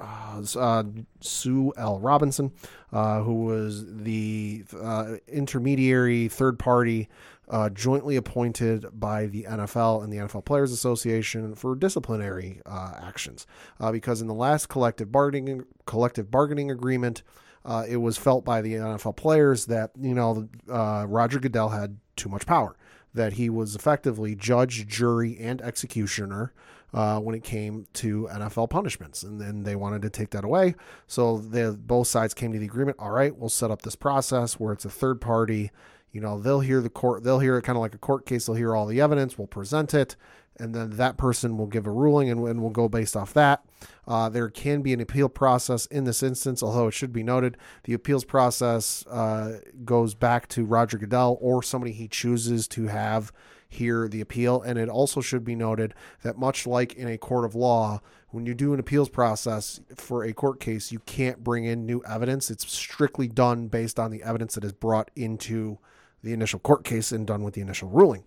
uh, uh, Sue L. Robinson, uh, who was the uh, intermediary third party uh, jointly appointed by the NFL and the NFL Players Association for disciplinary uh, actions. Uh, because in the last collective bargaining collective bargaining agreement, uh, it was felt by the NFL players that you know uh, Roger Goodell had too much power, that he was effectively judge, jury, and executioner uh, when it came to NFL punishments, and then they wanted to take that away. So they, both sides came to the agreement. All right, we'll set up this process where it's a third party. You know, they'll hear the court. They'll hear it kind of like a court case. They'll hear all the evidence. We'll present it, and then that person will give a ruling, and, and we'll go based off that. Uh, there can be an appeal process in this instance, although it should be noted the appeals process uh, goes back to Roger Goodell or somebody he chooses to have hear the appeal. And it also should be noted that, much like in a court of law, when you do an appeals process for a court case, you can't bring in new evidence. It's strictly done based on the evidence that is brought into the initial court case and done with the initial ruling.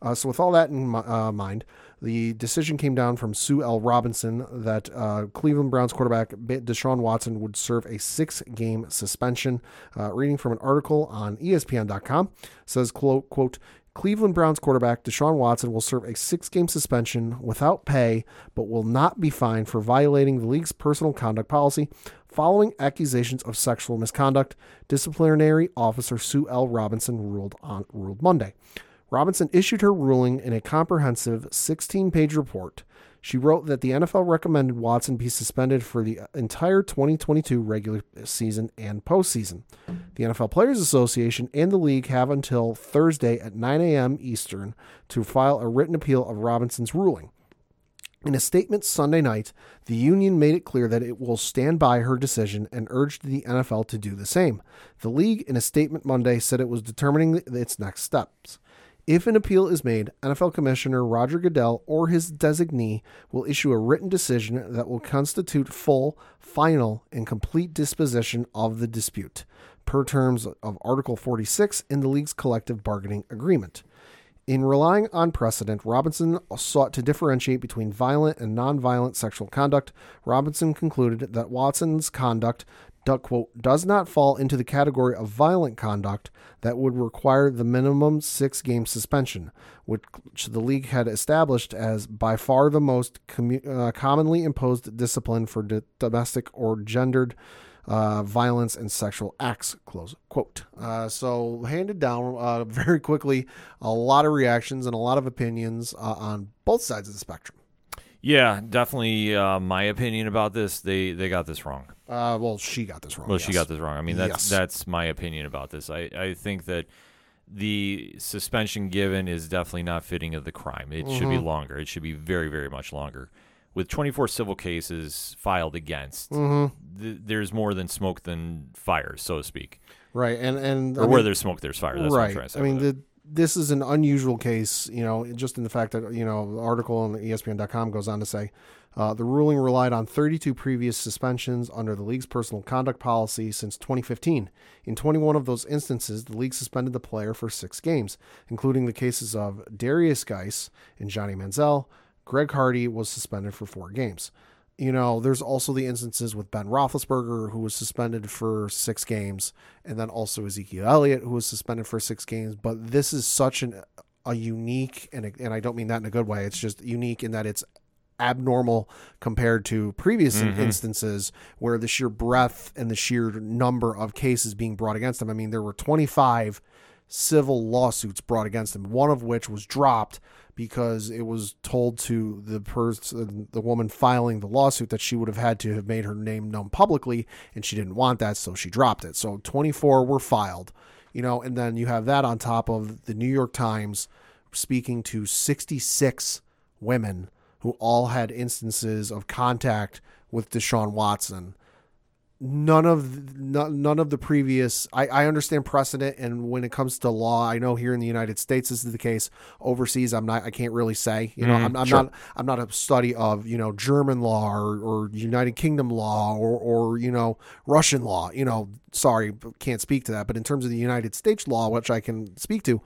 Uh, so, with all that in uh, mind, the decision came down from Sue L. Robinson that uh, Cleveland Browns quarterback Deshaun Watson would serve a six game suspension. Uh, reading from an article on ESPN.com says, quote, Cleveland Browns quarterback Deshaun Watson will serve a six game suspension without pay, but will not be fined for violating the league's personal conduct policy following accusations of sexual misconduct. Disciplinary officer Sue L. Robinson ruled on ruled Monday. Robinson issued her ruling in a comprehensive 16 page report. She wrote that the NFL recommended Watson be suspended for the entire 2022 regular season and postseason. The NFL Players Association and the league have until Thursday at 9 a.m. Eastern to file a written appeal of Robinson's ruling. In a statement Sunday night, the union made it clear that it will stand by her decision and urged the NFL to do the same. The league, in a statement Monday, said it was determining its next steps. If an appeal is made, NFL Commissioner Roger Goodell or his designee will issue a written decision that will constitute full, final, and complete disposition of the dispute, per terms of Article 46 in the league's collective bargaining agreement. In relying on precedent, Robinson sought to differentiate between violent and nonviolent sexual conduct. Robinson concluded that Watson's conduct, du- quote, does not fall into the category of violent conduct that would require the minimum six game suspension, which the league had established as by far the most commu- uh, commonly imposed discipline for d- domestic or gendered uh, violence and sexual acts. Close quote. Uh, so handed down uh, very quickly. A lot of reactions and a lot of opinions uh, on both sides of the spectrum. Yeah, definitely. Uh, my opinion about this, they they got this wrong. Uh, well, she got this wrong. Well, she got this wrong. I mean, that's Yes. that's my opinion about this. I, I think that the suspension given is definitely not fitting of the crime. It should be Mm-hmm. longer. It should be very, very much longer. With 24 civil cases filed against, Mm-hmm. th- there's more than smoke than fire, so to speak. right, and and Or I where mean- there's smoke, there's fire. That's what I'm right. trying to say. I mean, the this is an unusual case, you know, just in the fact that, you know, the article on ESPN.com goes on to say uh, the ruling relied on 32 previous suspensions under the league's personal conduct policy since 2015. In 21 of those instances, the league suspended the player for six games, including the cases of Darius Geis and Johnny Manziel. Greg Hardy was suspended for four games. You know, there's also the instances with Ben Roethlisberger, who was suspended for six games, and then also Ezekiel Elliott, who was suspended for six games. But this is such an a unique, and and I don't mean that in a good way. It's just unique in that it's abnormal compared to previous in- instances where the sheer breadth and the sheer number of cases being brought against them. I mean, there were 25 civil lawsuits brought against him, one of which was dropped because it was told to the person, the woman filing the lawsuit, that she would have had to have made her name known publicly, and she didn't want that, so she dropped it. So 24 were filed, you know, and then you have that on top of the New York Times speaking to 66 women who all had instances of contact with Deshaun Watson none of none, none of the previous I, I understand precedent and when it comes to law i know here in the united states this is the case. Overseas i'm not i can't really say you know mm, i'm, I'm not i'm not a study of you know german law or, or united kingdom law or or you know russian law you know sorry can't speak to that. But in terms of the united states law which i can speak to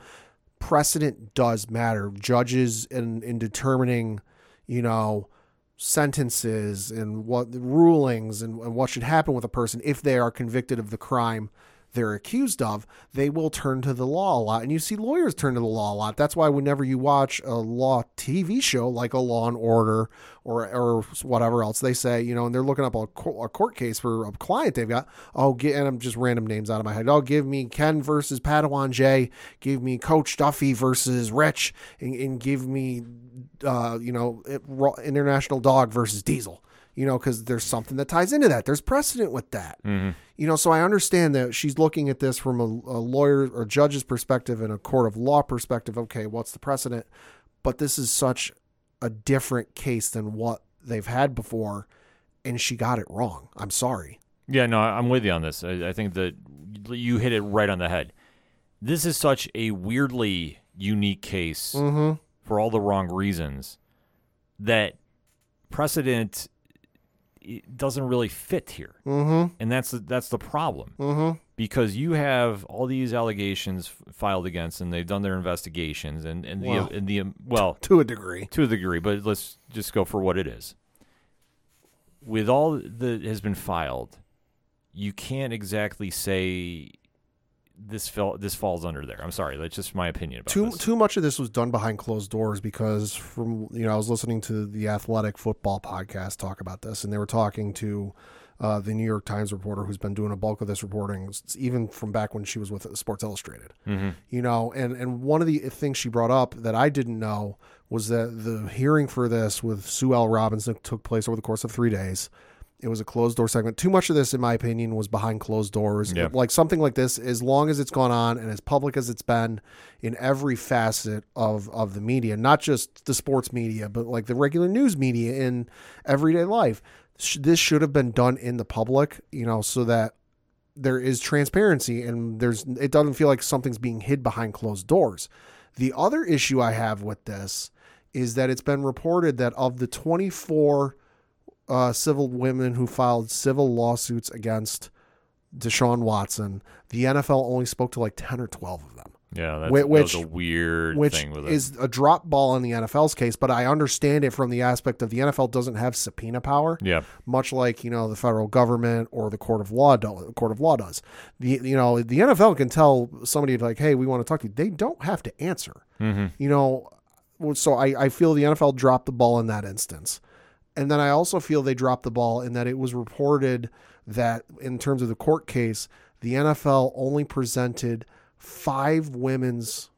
precedent does matter. Judges in in determining you know sentences and what rulings and, and what should happen with a person if they are convicted of the crime they're accused of, they will turn to the law a lot. And you see lawyers turn to the law a lot. That's why whenever you watch a law TV show like a Law and Order or or whatever else, they say, you know, and they're looking up a, co- a court case for a client they've got. Oh, get, and I'm just random names out of my head. Oh, give me Ken versus Padawan J. Give me Coach Duffy versus Rich, and, and give me, uh, you know, International Dog versus Diesel you know, because there's something that ties into that. There's precedent with that. Mm-hmm. You know, so I understand that she's looking at this from a, a lawyer or judge's perspective and a court of law perspective. Okay, what's the precedent? But this is such a different case than what they've had before, and she got it wrong. I'm sorry. Yeah, no, I'm with you on this. I, I think that you hit it right on the head. This is such a weirdly unique case mm-hmm. for all the wrong reasons that precedent it doesn't really fit here, mm-hmm. and that's the, that's the problem. Mm-hmm. Because you have all these allegations f- filed against, and they've done their investigations, and and the Well. and the well, To a degree. to a degree, but let's just go for what it is. With all that has been filed, you can't exactly say this fell this falls under there. I'm sorry, that's just my opinion about Too this. too much of this was done behind closed doors because from you know I was listening to the Athletic Football podcast talk about this, and they were talking to uh, the New York Times reporter who's been doing a bulk of this reporting, even from back when she was with Sports Illustrated. You know, and and one of the things she brought up that I didn't know was that the hearing for this with Sue L. Robinson took place over the course of three days. It was a closed door segment. Too much of this, in my opinion, was behind closed doors. Yeah. Like something like this, as long as it's gone on and as public as it's been in every facet of, of the media, not just the sports media, but like the regular news media in everyday life. Sh- This should have been done in the public, you know, so that there is transparency and there's it doesn't feel like something's being hid behind closed doors. The other issue I have with this is that it's been reported that of the 24 uh, civil women who filed civil lawsuits against Deshaun Watson, the NFL only spoke to like 10 or 12 of them yeah, that's, Whi- that which- a weird which thing with it. is a drop ball in the NFL's case, but I understand it from the aspect of the NFL doesn't have subpoena power, yeah, much like you know the federal government or the court of law do, court of law does. The you know the NFL can tell somebody like, hey, we want to talk to you. They don't have to answer. You know, so I I feel the NFL dropped the ball in that instance, and then I also feel they dropped the ball in that it was reported that in terms of the court case, the NFL only presented five women's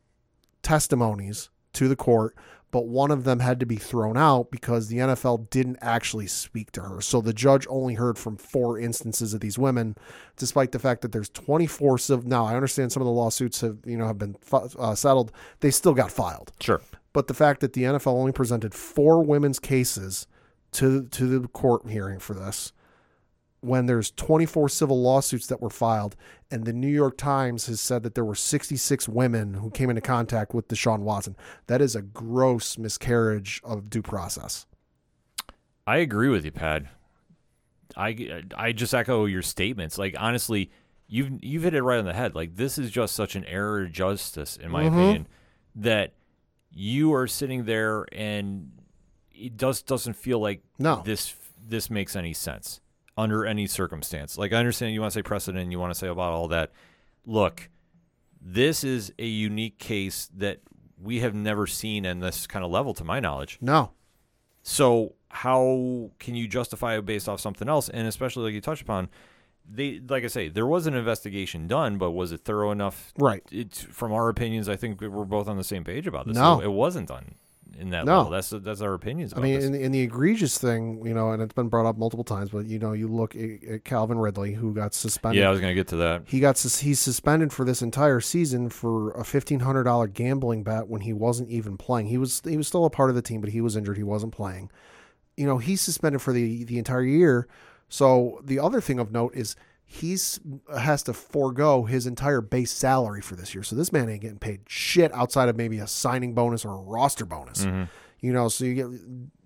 testimonies to the court, but one of them had to be thrown out because the NFL didn't actually speak to her. So the judge only heard from four instances of these women, despite the fact that there's 24 civil. Now I understand some of the lawsuits have you know have been uh, settled. They still got filed, sure. but the fact that the NFL only presented four women's cases to to the court hearing for this when there's 24 civil lawsuits that were filed, and the New York Times has said that there were 66 women who came into contact with Deshaun Watson. That is a gross miscarriage of due process. I agree with you, Pat. I, I just echo your statements. Like honestly, you've you've hit it right on the head. Like this is just such an error of justice, in my mm-hmm. opinion, that you are sitting there and it just doesn't feel like No. this this makes any sense under any circumstance. Like I understand you want to say precedent, you want to say about all that. Look, this is a unique case that we have never seen in this kind of level, to my knowledge. No. So how can you justify it based off something else? And especially like you touched upon, they like I say, there was an investigation done, but was it thorough enough? Right. It's from our opinions. I think we're both on the same page about this. No. it wasn't done in that No. level. That's that's our opinions. I mean, in the, in the egregious thing, you know, and it's been brought up multiple times, but you know, you look at, at Calvin Ridley, who got suspended. yeah, I was gonna get to that. He got sus- he's suspended for this entire season for a fifteen hundred dollar gambling bet when he wasn't even playing. He was he was still a part of the team, but he was injured. He wasn't playing. You know, he's suspended for the the entire year. So the other thing of note is he's has to forego his entire base salary for this year. So this man ain't getting paid shit outside of maybe a signing bonus or a roster bonus. Mm-hmm. You know, so you get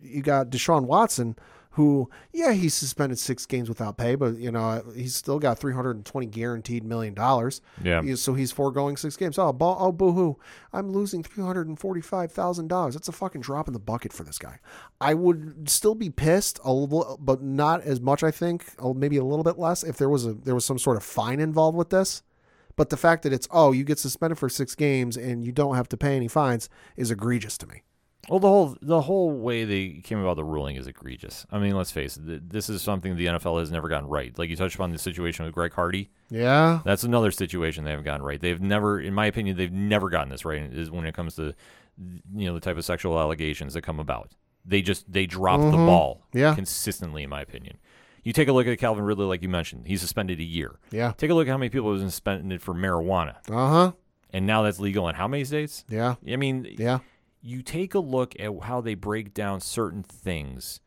you got Deshaun Watson, who yeah he's suspended six games without pay, but you know he's still got three hundred and twenty guaranteed million dollars. Yeah. He- so he's foregoing six games. Oh, bo- oh, boo hoo! I'm losing three hundred and forty five thousand dollars. That's a fucking drop in the bucket for this guy. I would still be pissed a little, but not as much. I think, maybe a little bit less if there was a there was some sort of fine involved with this. But the fact that it's oh you get suspended for six games and you don't have to pay any fines is egregious to me. Well, the whole the whole way they came about the ruling is egregious. I mean, let's face it. This is something the NFL has never gotten right. Like you touched upon the situation with Greg Hardy. Yeah, That's another situation they haven't gotten right. They've never, in my opinion, they've never gotten this right. Is when it comes to you know the type of sexual allegations that come about. They just they drop the ball Yeah. consistently, in my opinion. You take a look at Calvin Ridley, like you mentioned, he's suspended a year. yeah, Take a look at how many people have been suspended for marijuana, uh huh, and now that's legal in how many states? yeah, I mean, yeah. You take a look at how they break down certain things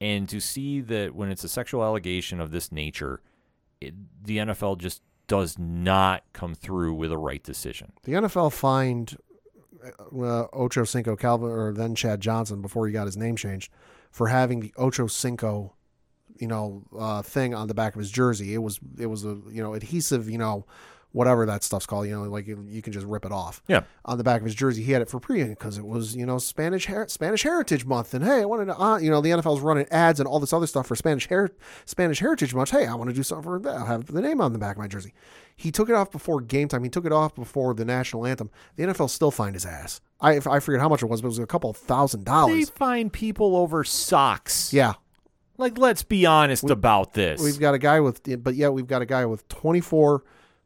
and to see that when it's a sexual allegation of this nature, it, the NFL just does not come through with a right decision. The NFL fined uh, Ocho Cinco Calvin or then Chad Johnson before he got his name changed for having the Ocho Cinco, you know, uh, thing on the back of his jersey. It was it was a you know adhesive, you know, whatever that stuff's called. You know, like you, you can just rip it off. Yeah. On the back of his jersey, he had it for pre because it was you know Spanish Her- Spanish Heritage Month, and hey, I wanted to uh, you know the NFL's running ads and all this other stuff for Spanish Her- Spanish Heritage Month. Hey, I want to do something for that. I'll have the name on the back of my jersey. He took it off before game time. He took it off before the national anthem. The NFL still fined his ass. I I forget how much it was, but it was a couple thousand They dollars. find people over socks. Yeah, Like, let's be honest about this. we've got a guy with, but yeah, we've got a guy with 24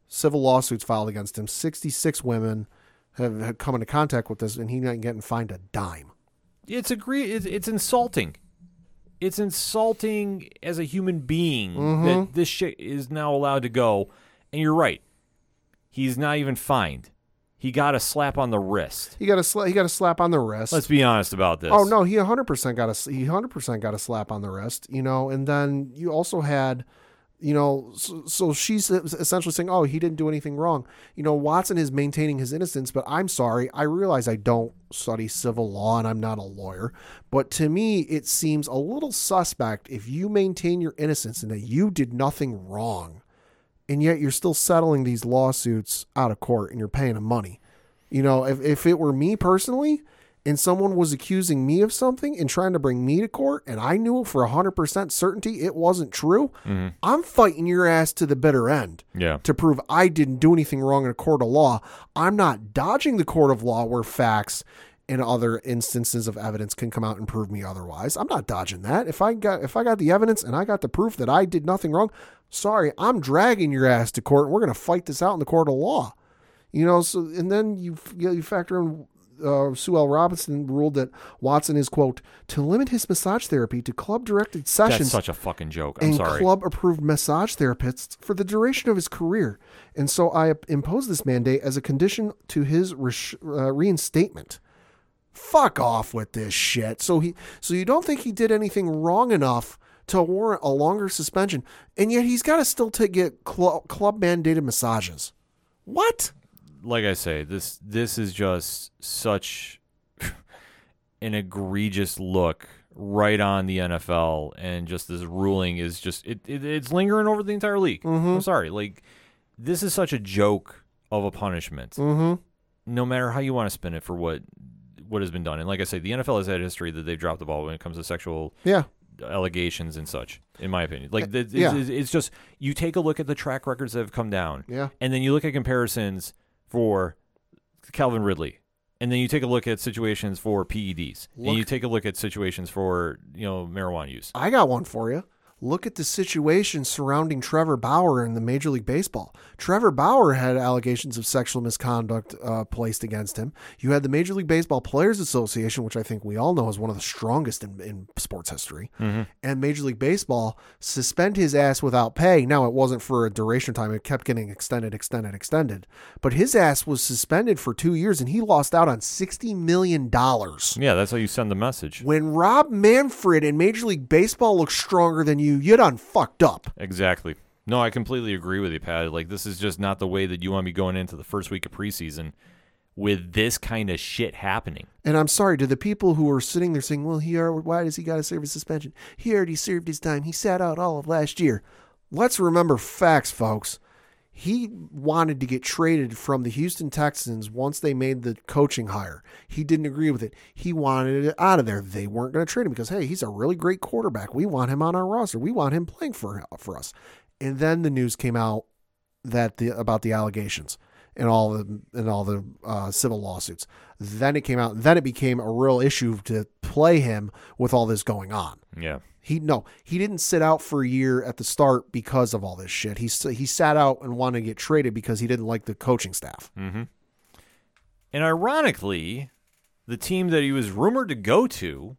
civil lawsuits filed against him. 66 women have, have come into contact with this, and he's not getting fined a dime. it's agree. It's, it's insulting. It's insulting as a human being Mm-hmm. that this shit is now allowed to go. And you're right. He's not even fined. He got a slap on the wrist. He got a sla- he got a slap on the wrist. Let's be honest about this. Oh no, he 100% got a he 100% got a slap on the wrist, you know, and then you also had you know so, so she's essentially saying, "Oh, he didn't do anything wrong." You know, Watson is maintaining his innocence, but I'm sorry. I realize I don't study civil law and I'm not a lawyer, but to me it seems a little suspect if you maintain your innocence and that you did nothing wrong and yet you're still settling these lawsuits out of court and you're paying them money. You know, if, if it were me personally and someone was accusing me of something and trying to bring me to court and I knew for 100% certainty it wasn't true, mm-hmm. I'm fighting your ass to the bitter end Yeah. to prove I didn't do anything wrong in a court of law. I'm not dodging the court of law where facts and other instances of evidence can come out and prove me otherwise. I'm not dodging that. If I got if I got the evidence and I got the proof that I did nothing wrong, sorry, I'm dragging your ass to court and we're going to fight this out in the court of law. You know, so and then you, you factor in uh, Sue L. Robinson ruled that Watson is quote to limit his massage therapy to club directed That's sessions such a fucking joke. I'm and sorry. club approved massage therapists for the duration of his career. And so I imposed this mandate as a condition to his res- uh, reinstatement. Fuck off with this shit. So he so you don't think he did anything wrong enough to warrant a longer suspension, and yet he's got to still take get cl- club mandated massages. What? Like I say, this this is just such an egregious look right on the NFL, and just this ruling is just it, it it's lingering over the entire league. I'm sorry, like this is such a joke of a punishment. Mm-hmm. No matter how you want to spin it for what what has been done, and like I say, the NFL has had a history that they've dropped the ball when it comes to sexual Yeah. allegations and such. In my opinion, like it's, yeah. it's, it's just you take a look at the track records that have come down, Yeah. and then you look at comparisons for Calvin Ridley, and then you take a look at situations for PEDs, and you take a look at situations for you know marijuana use. I got one for you. Look at the situation surrounding Trevor Bauer in the Major League Baseball. Trevor Bauer had allegations of sexual misconduct uh, placed against him. You had the Major League Baseball Players Association, which I think we all know is one of the strongest in, in sports history, and Major League Baseball suspend his ass without pay. Now, it wasn't for a duration of time, it kept getting extended, extended, extended. But his ass was suspended for two years and he lost out on $60 million. Yeah, that's how you send the message. When Rob Manfred in Major League Baseball looks stronger than you, you done fucked up. Exactly. No, I completely agree with you, Pat. Like this is just not the way that you want to be going into the first week of preseason with this kind of shit happening. And I'm sorry to the people who are sitting there saying, "Well, he already, why does he got to serve his suspension? He already served his time. He sat out all of last year." Let's remember facts, folks. He wanted to get traded from the Houston Texans once they made the coaching hire. He didn't agree with it. He wanted it out of there. They weren't going to trade him because hey, he's a really great quarterback. We want him on our roster. We want him playing for for us. And then the news came out that the about the allegations and all the and all the uh, civil lawsuits. Then it came out. Then it became a real issue to play him with all this going on. Yeah. He no, he didn't sit out for a year at the start because of all this shit. He he sat out and wanted to get traded because he didn't like the coaching staff. And ironically, the team that he was rumored to go to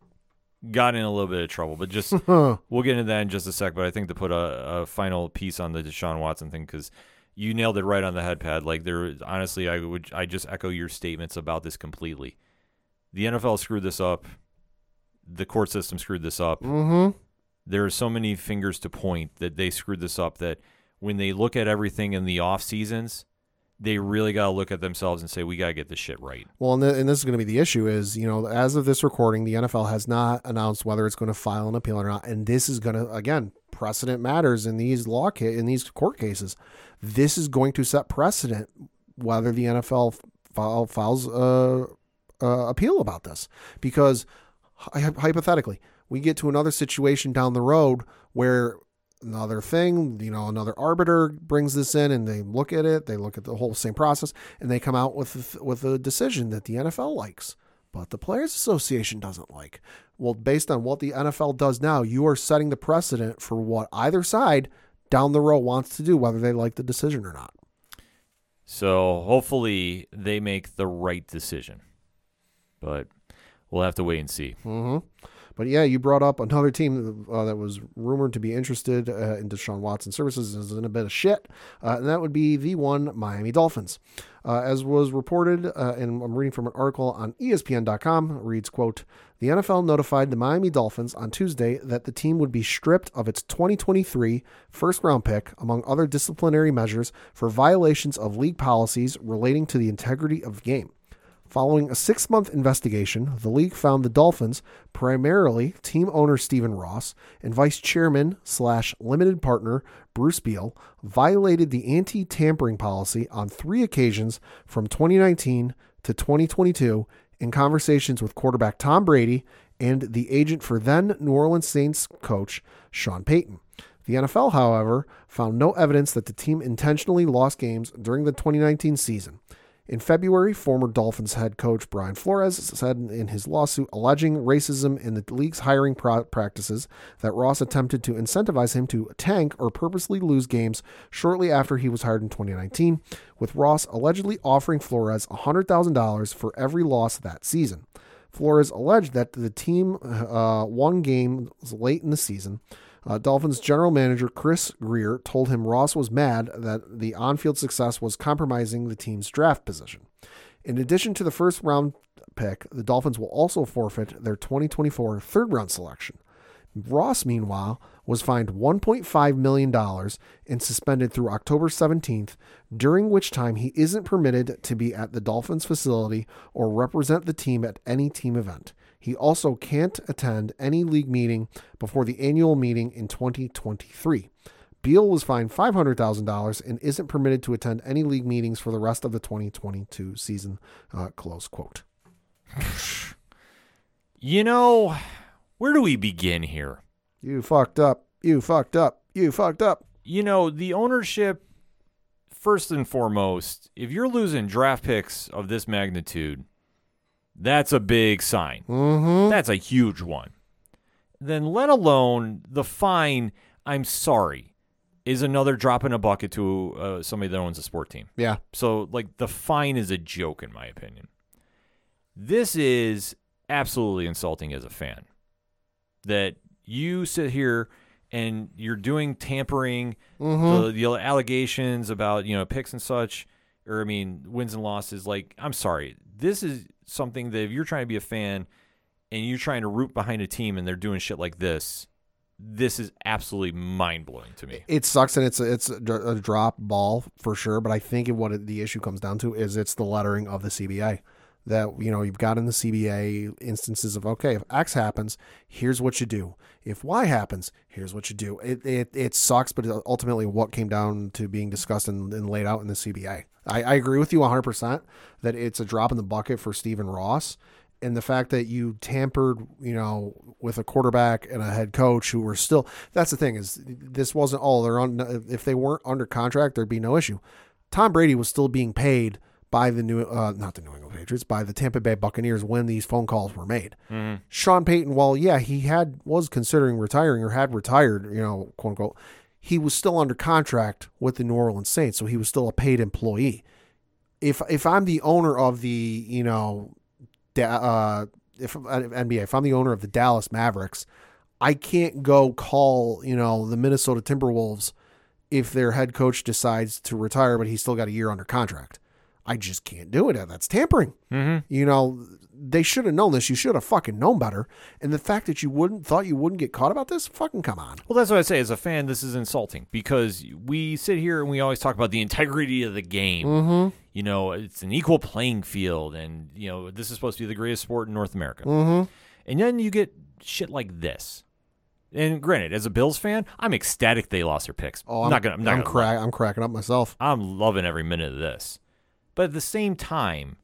got in a little bit of trouble. But just we'll get into that in just a sec. But I think to put a, a final piece on the Deshaun Watson thing because you nailed it right on the head, Pad. Like there, honestly, I would I just echo your statements about this completely. The NFL screwed this up. The court system screwed this up. Mm-hmm. There are so many fingers to point that they screwed this up. That when they look at everything in the off seasons, they really got to look at themselves and say, "We got to get this shit right." Well, and, th- and this is going to be the issue is, you know, as of this recording, the NFL has not announced whether it's going to file an appeal or not. And this is going to, again, precedent matters in these law ca- in these court cases. This is going to set precedent whether the NFL file, files a, a appeal about this because hypothetically, we get to another situation down the road where another thing, you know, another arbiter brings this in and they look at it, they look at the whole same process, and they come out with with a decision that the NFL likes, but the Players Association doesn't like. Well, based on what the NFL does now, you are setting the precedent for what either side down the road wants to do, whether they like the decision or not. So hopefully they make the right decision, but we'll have to wait and see. hmm But yeah, you brought up another team uh, that was rumored to be interested uh, in Deshaun Watson services is in a bit of shit, uh, and that would be the one Miami Dolphins. Uh, as was reported, uh, and I'm reading from an article on ESPN.com, reads, quote, the NFL notified the Miami Dolphins on Tuesday that the team would be stripped of its 2023 first round pick, among other disciplinary measures, for violations of league policies relating to the integrity of the game. Following a six month investigation, the league found the Dolphins, primarily team owner Stephen Ross and vice chairman slash limited partner Bruce Beal, violated the anti tampering policy on three occasions from 2019 to 2022 in conversations with quarterback Tom Brady and the agent for then New Orleans Saints coach Sean Payton. The NFL, however, found no evidence that the team intentionally lost games during the 2019 season. In February, former Dolphins head coach Brian Flores said in his lawsuit alleging racism in the league's hiring pro- practices that Ross attempted to incentivize him to tank or purposely lose games shortly after he was hired in 2019, with Ross allegedly offering Flores $100,000 for every loss that season. Flores alleged that the team uh, won games late in the season. Uh, Dolphins general manager Chris Grier told him Ross was mad that the on field success was compromising the team's draft position. In addition to the first round pick, the Dolphins will also forfeit their 2024 third round selection. Ross, meanwhile, was fined $1.5 million and suspended through October 17th, during which time he isn't permitted to be at the Dolphins facility or represent the team at any team event. He also can't attend any league meeting before the annual meeting in 2023. Beal was fined $500,000 and isn't permitted to attend any league meetings for the rest of the 2022 season. Uh, close quote. You know, where do we begin here? You fucked up. You fucked up. You fucked up. You know, the ownership, first and foremost, if you're losing draft picks of this magnitude, that's a big sign. Mm-hmm. That's a huge one. Then, let alone the fine, I'm sorry, is another drop in a bucket to uh, somebody that owns a sport team. Yeah. So, like, the fine is a joke, in my opinion. This is absolutely insulting as a fan. That you sit here and you're doing tampering, the, the allegations about, you know, picks and such, or, I mean, wins and losses. Like, I'm sorry. This is something that if you're trying to be a fan and you're trying to root behind a team and they're doing shit like this, this is absolutely mind blowing to me. It sucks and it's a, it's a, drop ball for sure. But I think what the issue comes down to is it's the lettering of the CBA. That you know you've got in the CBA instances of okay if X happens here's what you do. If Y happens here's what you do. It it, it sucks but ultimately what came down to being discussed and, and laid out in the CBA I, I agree with you 100 percent that it's a drop in the bucket for Stephen Ross. And the fact that you tampered, you know, with a quarterback and a head coach who were still that's the thing is this wasn't all they're on if they weren't under contract there'd be no issue. Tom Brady was still being paid by the new uh not the New England Patriots, by the Tampa Bay Buccaneers when these phone calls were made. Sean Payton, while yeah, he had was considering retiring or had retired, you know, quote unquote, he was still under contract with the New Orleans Saints, so he was still a paid employee. If if I'm the owner of the, you know, uh, if uh, NBA, if I'm the owner of the Dallas Mavericks, I can't go call you know the Minnesota Timberwolves if their head coach decides to retire, but he's still got a year under contract. I just can't do it. That's tampering. Mm-hmm. You know, they should have known this. You should have fucking known better. And the fact that you wouldn't thought you wouldn't get caught about this, fucking come on. Well, that's what I say. As a fan, this is insulting because we sit here and we always talk about the integrity of the game. Mm-hmm. You know, it's an equal playing field, and you know this is supposed to be the greatest sport in North America. Mm-hmm. And then you get shit like this. And granted, as a Bills fan, I'm ecstatic they lost their picks. Oh, I'm, I'm not gonna. I'm not I'm, gonna crack, I'm cracking up myself. I'm loving every minute of this. But at the same time,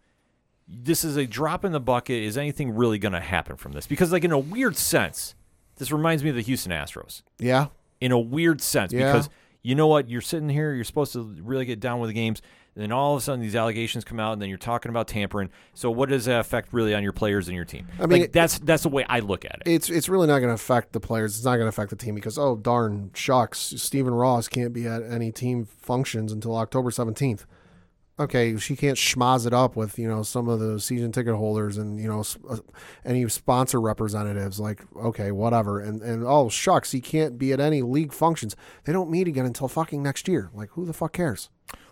this is a drop in the bucket. Is anything really going to happen from this? Because, like, in a weird sense, this reminds me of the Houston Astros. Yeah. In a weird sense, Yeah. because you know what? You're sitting here, you're supposed to really get down with the games. And then all of a sudden, these allegations come out, and then you're talking about tampering. So, what does that affect really on your players and your team? I mean, like, that's that's the way I look at it. It's it's really not going to affect the players. It's not going to affect the team because oh darn shucks, Stephen Ross can't be at any team functions until October seventeenth. Okay, she can't schmaz it up with you know some of the season ticket holders and you know uh, any sponsor representatives. Like okay, whatever. And and oh shucks, he can't be at any league functions. They don't meet again until fucking next year. Like who the fuck cares?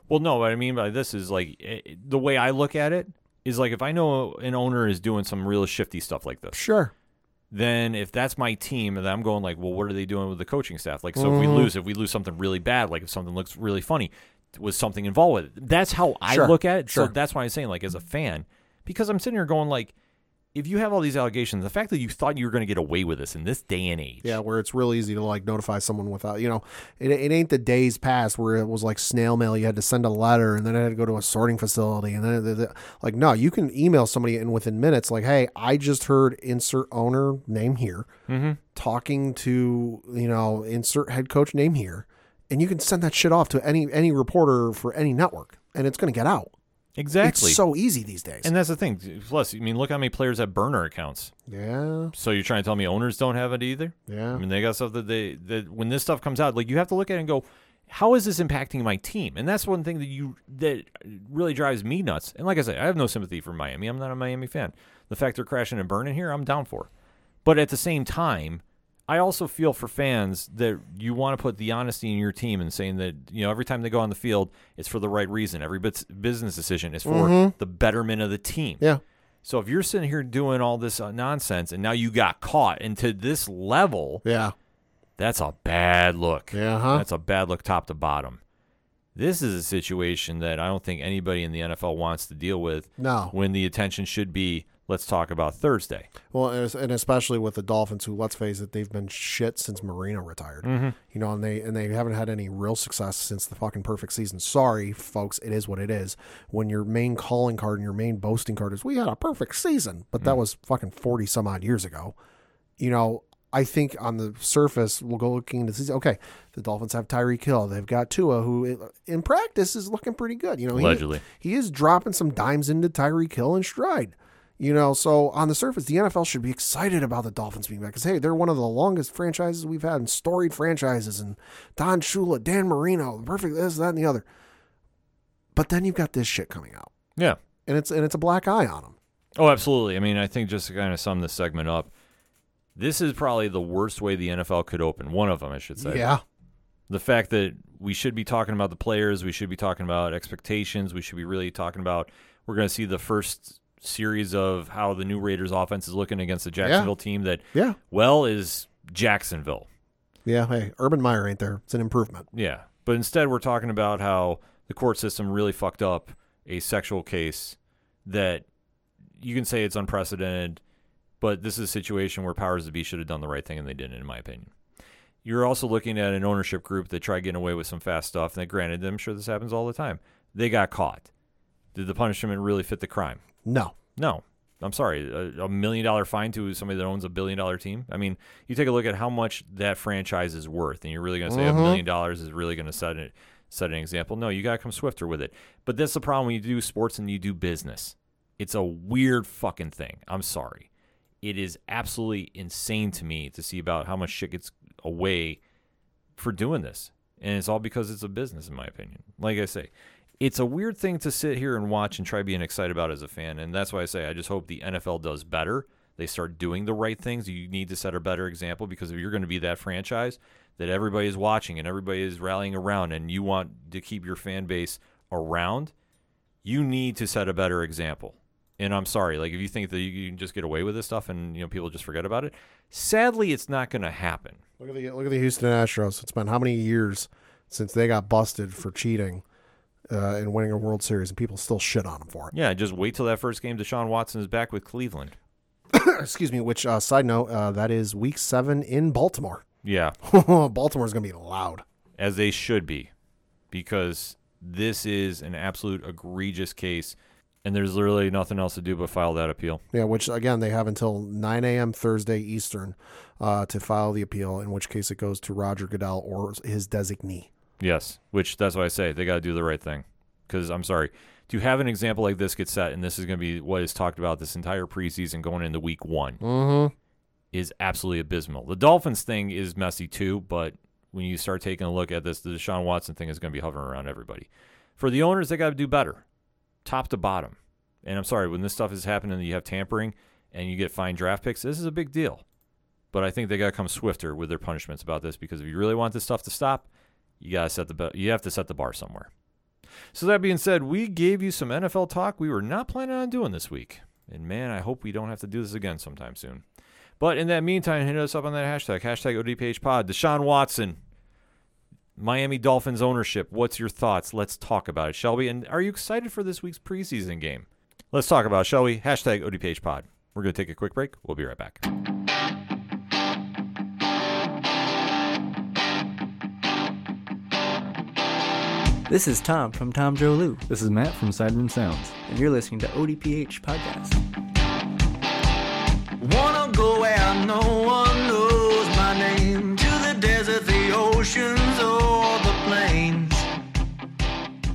Well, no, what I mean by this is like eh, the way I look at it is like if I know an owner is doing some real shifty stuff like this, Sure. then if that's my team and I'm going like, well, what are they doing with the coaching staff? Like, so if we Mm-hmm. lose, if we lose something really bad, like if something looks really funny, was something involved with it? That's how I Sure, look at it. Sure. So that's why I'm saying like as a fan, because I'm sitting here going like, if you have all these allegations, the fact that you thought you were going to get away with this in this day and age, Yeah, where it's real easy to like notify someone without, you know, it, it ain't the days past where it was like snail mail. You had to send a letter and then it had to go to a sorting facility. And then, it- it- like, no, you can email somebody and within minutes, like, hey, I just heard insert owner name here mm-hmm. talking to, you know, insert head coach name here. And you can send that shit off to any any reporter for any network and it's going to get out. exactly. It's so easy these days. and that's the thing. Plus, I mean, look how many players have burner accounts. yeah, So you're trying to tell me owners don't have it either? yeah. I mean, they got stuff that they that when this stuff comes out, like you have to look at it and go, how is this impacting my team? And that's one thing that you that really drives me nuts. And like I said, I have no sympathy for Miami. I'm not a Miami fan. The fact they're crashing and burning here, I'm down for. But at the same time, I also feel for fans that you want to put the honesty in your team and saying that you know every time they go on the field, it's for the right reason. Every business decision is for the betterment of the team. Yeah. So if you're sitting here doing all this uh, nonsense and now you got caught and to this level, Yeah. that's a bad look. Yeah, huh? That's a bad look top to bottom. This is a situation that I don't think anybody in the NFL wants to deal with No. when the attention should be let's talk about Thursday. Well, and especially with the Dolphins, who let's face it, they've been shit since Marino retired. Mm-hmm. You know, and they and they haven't had any real success since the fucking perfect season. Sorry, folks, it is what it is. When your main calling card and your main boasting card is we had a perfect season, but Mm. that was fucking forty some odd years ago. You know, I think on the surface we'll go looking into season. Okay, the Dolphins have Tyreek Hill. They've got Tua, who in practice is looking pretty good. You know, he- Allegedly. he is dropping some dimes into Tyreek Hill and stride. You know, so on the surface, the NFL should be excited about the Dolphins being back because hey, they're one of the longest franchises we've had and storied franchises, and Don Shula, Dan Marino, perfect this, that, and the other. But then you've got this shit coming out, Yeah. and it's and it's a black eye on them. Oh, absolutely. I mean, I think just to kind of sum this segment up, this is probably the worst way the NFL could open. One of them, I should say. Yeah, The fact that we should be talking about the players, we should be talking about expectations, we should be really talking about. We're going to see the first series of how the new Raiders offense is looking against the Jacksonville team that, yeah, well, is Jacksonville. yeah. Hey, Urban Meyer ain't there. It's an improvement. Yeah. But instead, we're talking about how the court system really fucked up a sexual case that you can say it's unprecedented, but this is a situation where powers that be should have done the right thing and they didn't, in my opinion. You're also looking at an ownership group that tried getting away with some fast stuff. And granted, I'm sure this happens all the time. They got caught. Did the punishment really fit the crime? No, No. I'm sorry. A, a million dollar fine to somebody that owns a billion dollar team. I mean, you take a look at how much that franchise is worth, and you're really going to say a mm-hmm. million dollars is really going to set it set an example. No, you got to come swifter with it. But that's the problem when you do sports and you do business. It's a weird fucking thing. I'm sorry. It is absolutely insane to me to see about how much shit gets away for doing this. And it's all because it's a business, in my opinion. Like I say, it's a weird thing to sit here and watch and try being excited about as a fan. And that's why I say I just hope the NFL does better. They start doing the right things. You need to set a better example because if you're going to be that franchise that everybody is watching and everybody is rallying around and you want to keep your fan base around, you need to set a better example. And I'm sorry, like if you think that you can just get away with this stuff and you know people just forget about it, sadly it's not going to happen. look at the look at the Houston Astros. It's been how many years since they got busted for cheating uh, and winning a World Series, and people still shit on him for it. Yeah, just wait till that first game Deshaun Watson is back with Cleveland. Excuse me. Which uh, side note, uh, that is Week Seven in Baltimore. Yeah, Baltimore's gonna be loud. as they should be, because this is an absolute egregious case, and there's literally nothing else to do but file that appeal. Yeah, which again they have until 9 a.m. Thursday Eastern uh, to file the appeal. In which case it goes to Roger Goodell or his designee. Yes, which that's why I say they got to do the right thing. Because I'm sorry, to have an example like this get set, and this is going to be what is talked about this entire preseason going into week one, Mm-hmm. is absolutely abysmal. The Dolphins thing is messy too, but when you start taking a look at this, the Deshaun Watson thing is going to be hovering around everybody. For the owners, they got to do better, top to bottom. And I'm sorry, when this stuff is happening, you have tampering and you get fine draft picks. This is a big deal. But I think they got to come swifter with their punishments about this because if you really want this stuff to stop, you got to set the you have to set the bar somewhere. So that being said, we gave you some NFL talk we were not planning on doing this week. And man, I hope we don't have to do this again sometime soon. But in that meantime, hit us up on that hashtag, hashtag ODPHpod. Deshaun Watson, Miami Dolphins ownership. What's your thoughts? Let's talk about it, shall we? And are you excited for this week's preseason game? Let's talk about it, shall we? Hashtag ODPHpod. We're going to take a quick break. We'll be right back. This is Tom from Tom Joe Lou, This is Matt from Sideroom Sounds. and you're listening to ODPH Podcast. Wanna go where no one knows my name To the desert, the oceans, or the plains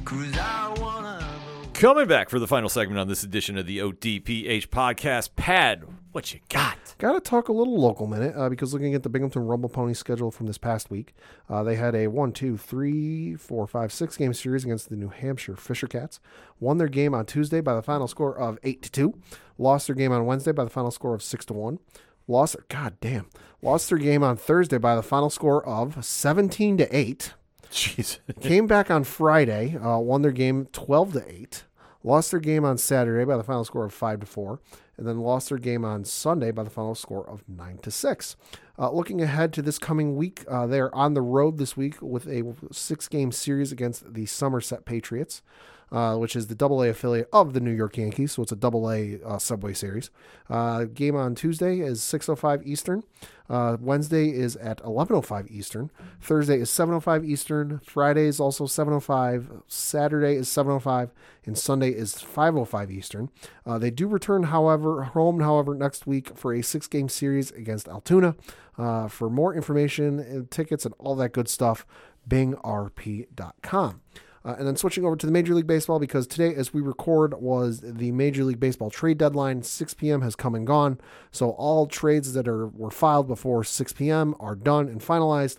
Cause I wanna go Coming back for the final segment on this edition of the ODPH podcast. Pad, what you got? Got to talk a little local minute uh, because looking at the Binghamton Rumble Pony schedule from this past week, uh, they had a one, two, three, four, five, six game series against the New Hampshire Fisher Cats. Won their game on Tuesday by the final score of eight to two. Lost their game on Wednesday by the final score of six to one. Lost, god damn, lost their game on Thursday by the final score of seventeen to eight. Jeez. Came back on Friday, uh, won their game 12 to 8. lost their game on Saturday by the final score of five to four, and then lost their game on Sunday by the final score of nine to six. Uh, looking ahead to this coming week, uh, they are on the road this week with a six-game series against the Somerset Patriots. Uh, which is the Double A affiliate of the New York Yankees, so it's a Double A uh, Subway Series. Uh, game on Tuesday is 6:05 Eastern. Uh, Wednesday is at 11:05 Eastern. Thursday is 7:05 Eastern. Friday is also 7:05. Saturday is 7:05, and Sunday is 5:05 Eastern. Uh, they do return, however, home, however, next week for a six-game series against Altoona. For more information and tickets and all that good stuff, bingrp.com. Uh, and then switching over to the Major League Baseball because today, as we record, was the Major League Baseball trade deadline. 6 p.m. has come and gone, so all trades that are were filed before 6 p.m. are done and finalized.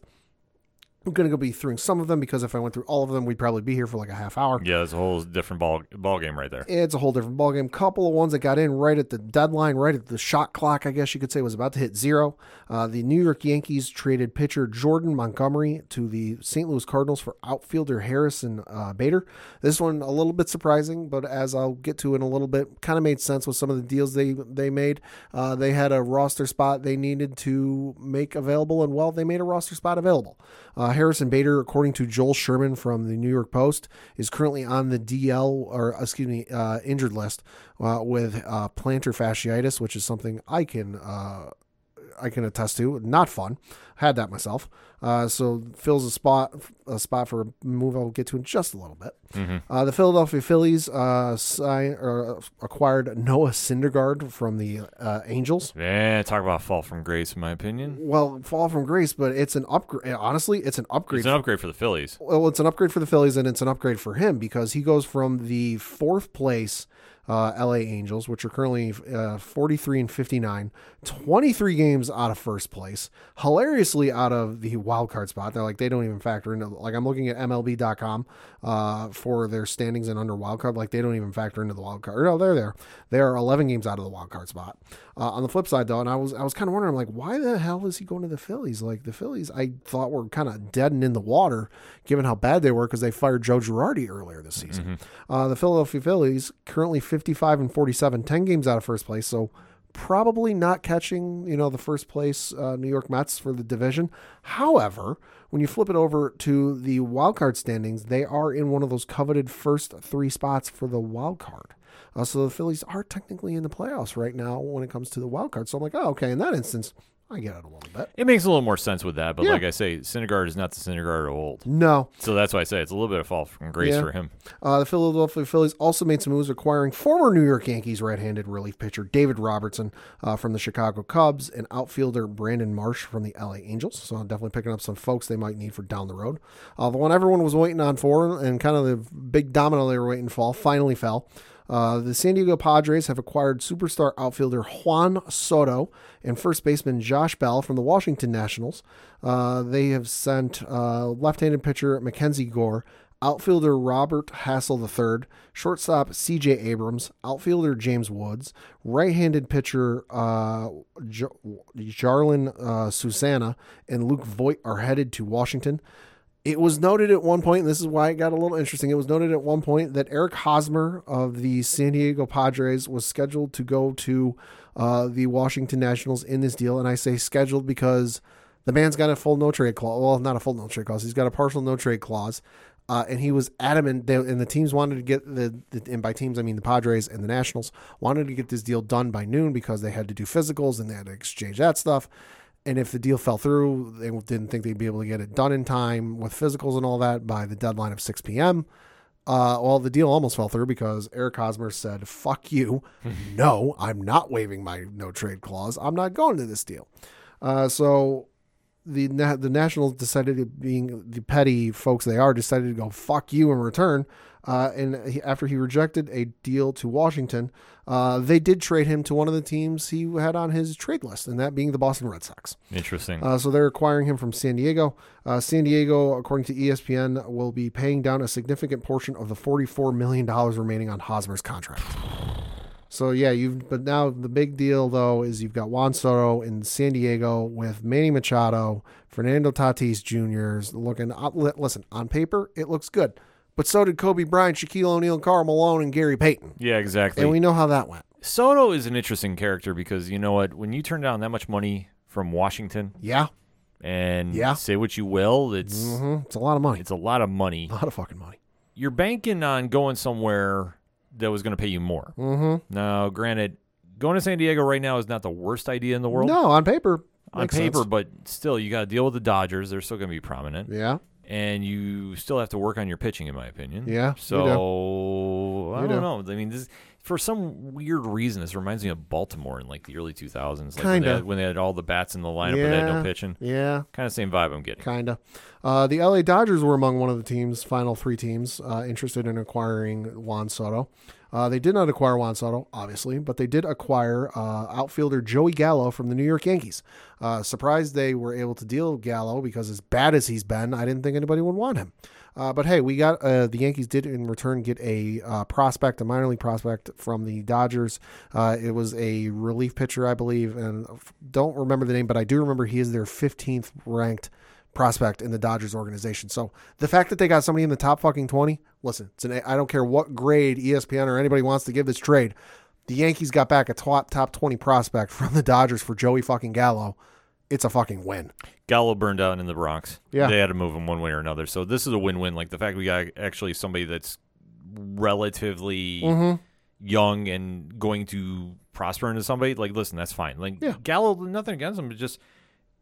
I'm going to go be through some of them because if I went through all of them, we'd probably be here for like a half hour. Yeah, it's a whole different ball ball game right there. It's a whole different ball game. Couple of ones that got in right at the deadline, right at the shot clock, I guess you could say, was about to hit zero. Uh, the New York Yankees traded pitcher Jordan Montgomery to the St. Louis Cardinals for outfielder Harrison uh, Bader. This one a little bit surprising, but as I'll get to in a little bit, kind of made sense with some of the deals they they made. Uh, they had a roster spot they needed to make available, and well, they made a roster spot available. Uh, Harrison Bader, according to Joel Sherman from the New York Post, is currently on the DL or excuse me uh, injured list uh, with uh, plantar fasciitis, which is something I can uh, I can attest to. Not fun. Had that myself. Uh, so fills a spot a spot for a move I'll get to in just a little bit. Uh, the Philadelphia Phillies uh, sign, or acquired Noah Syndergaard from the uh, Angels. Yeah, talk about fall from grace, in my opinion. Well, fall from grace, but it's an upgrade. Honestly, it's an upgrade It's an upgrade for the Phillies. well, it's an upgrade for the Phillies, and it's an upgrade for him because he goes from the fourth place uh, LA Angels, which are currently uh, 43 and 59, 23 games out of first place, hilariously out of the wild card spot. They're like, they don't even factor into, like, I'm looking at MLB.com uh, for their standings and under wild card. Like, they don't even factor into the wild card. No, they're there. They are 11 games out of the wild card spot. Uh, on the flip side, though, and I was I was kind of wondering, like, why the hell is he going to the Phillies? Like, the Phillies, I thought were kind of dead and in the water, given how bad they were because they fired Joe Girardi earlier this season. Uh, the Philadelphia Phillies currently 55 and 47, 10 games out of first place, so probably not catching you know the first place uh, New York Mets for the division. However, when you flip it over to the wild card standings, they are in one of those coveted first three spots for the wild card. Uh, so the Phillies are technically in the playoffs right now when it comes to the wild card. So I'm like, oh, okay. In that instance, I get it a little bit. It makes a little more sense with that, but Yeah. like I say, Syndergaard is not the Syndergaard of old. No, So that's why I say it's a little bit of fall from grace Yeah. for him. Uh, the Philadelphia Phillies also made some moves acquiring former New York Yankees right-handed relief pitcher David Robertson uh, from the Chicago Cubs and outfielder Brandon Marsh from the LA Angels. So I'm definitely picking up some folks they might need for down the road. Uh, the one everyone was waiting on for and kind of the big domino they were waiting for finally fell. Uh, the San Diego Padres have acquired superstar outfielder Juan Soto and first baseman Josh Bell from the Washington Nationals. Uh, they have sent uh, left-handed pitcher Mackenzie Gore, outfielder Robert Hassell III, shortstop C.J. Abrams, outfielder James Woods, right-handed pitcher uh, J- Jarlin uh, Susana, and Luke Voit are headed to Washington. It was noted at one point, and this is why it got a little interesting. It was noted at one point that Eric Hosmer of the San Diego Padres was scheduled to go to uh, the Washington Nationals in this deal. And I say scheduled because the man's got a full no trade clause. Well, not a full no trade clause. He's got a partial no trade clause. Uh, and he was adamant, they, and the teams wanted to get the, the, and by teams I mean the Padres and the Nationals wanted to get this deal done by noon because they had to do physicals and they had to exchange that stuff. And if the deal fell through, they didn't think they'd be able to get it done in time with physicals and all that by the deadline of 6 p.m. Uh, well, the deal almost fell through because Eric Hosmer said, fuck you. no, I'm not waiving my no trade clause. I'm not going to this deal. Uh, so the na- the Nationals decided, being the petty folks they are, decided to go fuck you in return. Uh, and he, after he rejected a deal to Washington, uh, they did trade him to one of the teams he had on his trade list, and that being the Boston Red Sox. Interesting. Uh, so they're acquiring him from San Diego. Uh, San Diego, according to ESPN, will be paying down a significant portion of the $44 million remaining on Hosmer's contract. So yeah, you've but now the big deal though is you've got Juan Soto in San Diego with Manny Machado, Fernando Tatis Jr. 's looking. uh, Listen, on paper it looks good, but so did Kobe Bryant, Shaquille O'Neal, Karl Malone, and Gary Payton. Yeah, exactly. And we know how that went. Soto is an interesting character because you know what? When you turn down that much money from Washington, Yeah. and Yeah. say what you will, it's hmm It's a lot of money. it's a lot of money. a lot of fucking money. You're banking on going somewhere that was going to pay you more. Mm-hmm. Now, granted, going to San Diego right now is not the worst idea in the world No, on paper. on paper, sense. but still, you got to deal with the Dodgers. They're still going to be prominent, Yeah. And you still have to work on your pitching, in my opinion. Yeah. So I don't do. know. I mean, this, for some weird reason, this reminds me of Baltimore in like the early 2000s, like when Kinda. they, had, when they had all the bats in the lineup, but they had no pitching. Yeah. Kind of same vibe I'm getting. Kinda. Uh, the LA Dodgers were among one of the teams, final three teams, uh, interested in acquiring Juan Soto. Uh, they did not acquire Juan Soto, obviously, but they did acquire uh, outfielder Joey Gallo from the New York Yankees. Uh, surprised they were able to deal Gallo because, as bad as he's been, I didn't think anybody would want him. Uh, but hey, we got uh, the Yankees did in return get a uh, prospect, a minor league prospect from the Dodgers. It was a relief pitcher, I believe, and don't remember the name, but I do remember he is their 15th ranked prospect in the Dodgers organization. So the fact that they got somebody in the top fucking 20, listen, it's an, I don't care what grade ESPN or anybody wants to give this trade. The Yankees got back a top top 20 prospect from the Dodgers for Joey fucking Gallo. It's a fucking win. Gallo burned out in the Bronx. Yeah. They had to move him one way or another. So this is a win-win. Like the fact we got actually somebody that's relatively Mm-hmm. young and going to prosper into somebody. Like, listen, that's fine. Like Yeah. Gallo, nothing against him. But just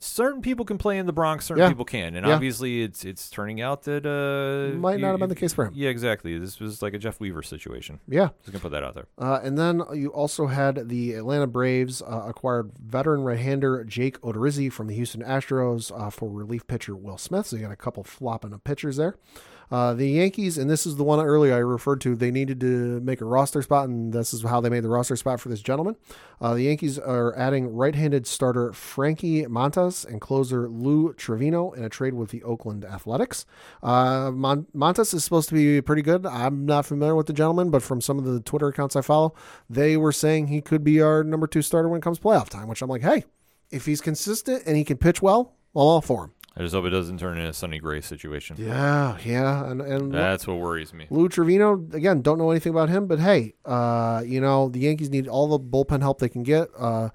certain people can play in the Bronx, certain Yeah. people can, and Yeah. obviously it's it's turning out that uh Might not you- have been the case for him. Yeah, exactly. This was like a Jeff Weaver situation. Yeah. Just gonna put that out there. Uh, and then you also had the Atlanta Braves uh, acquired veteran right-hander Jake Odorizzi from the Houston Astros uh, for relief pitcher Will Smith. So you got a couple flopping of pitchers there. Uh, the Yankees, and this is the one earlier I referred to, they needed to make a roster spot, and this is how they made the roster spot for this gentleman. Uh, the Yankees are adding right-handed starter Frankie Montas and closer Lou Trevino in a trade with the Oakland Athletics. Uh, Mon- Montas is supposed to be pretty good. I'm not familiar with the gentleman, but from some of the Twitter accounts I follow, they were saying he could be our number two starter when it comes playoff time. Which I'm like, hey, if he's consistent and he can pitch well, I'm all for him. I just hope it doesn't turn into a Sonny Gray situation. Yeah, yeah, and and That's what worries me. Lou Trevino, again, don't know anything about him, but hey, uh, you know, the Yankees need all the bullpen help they can get. Uh,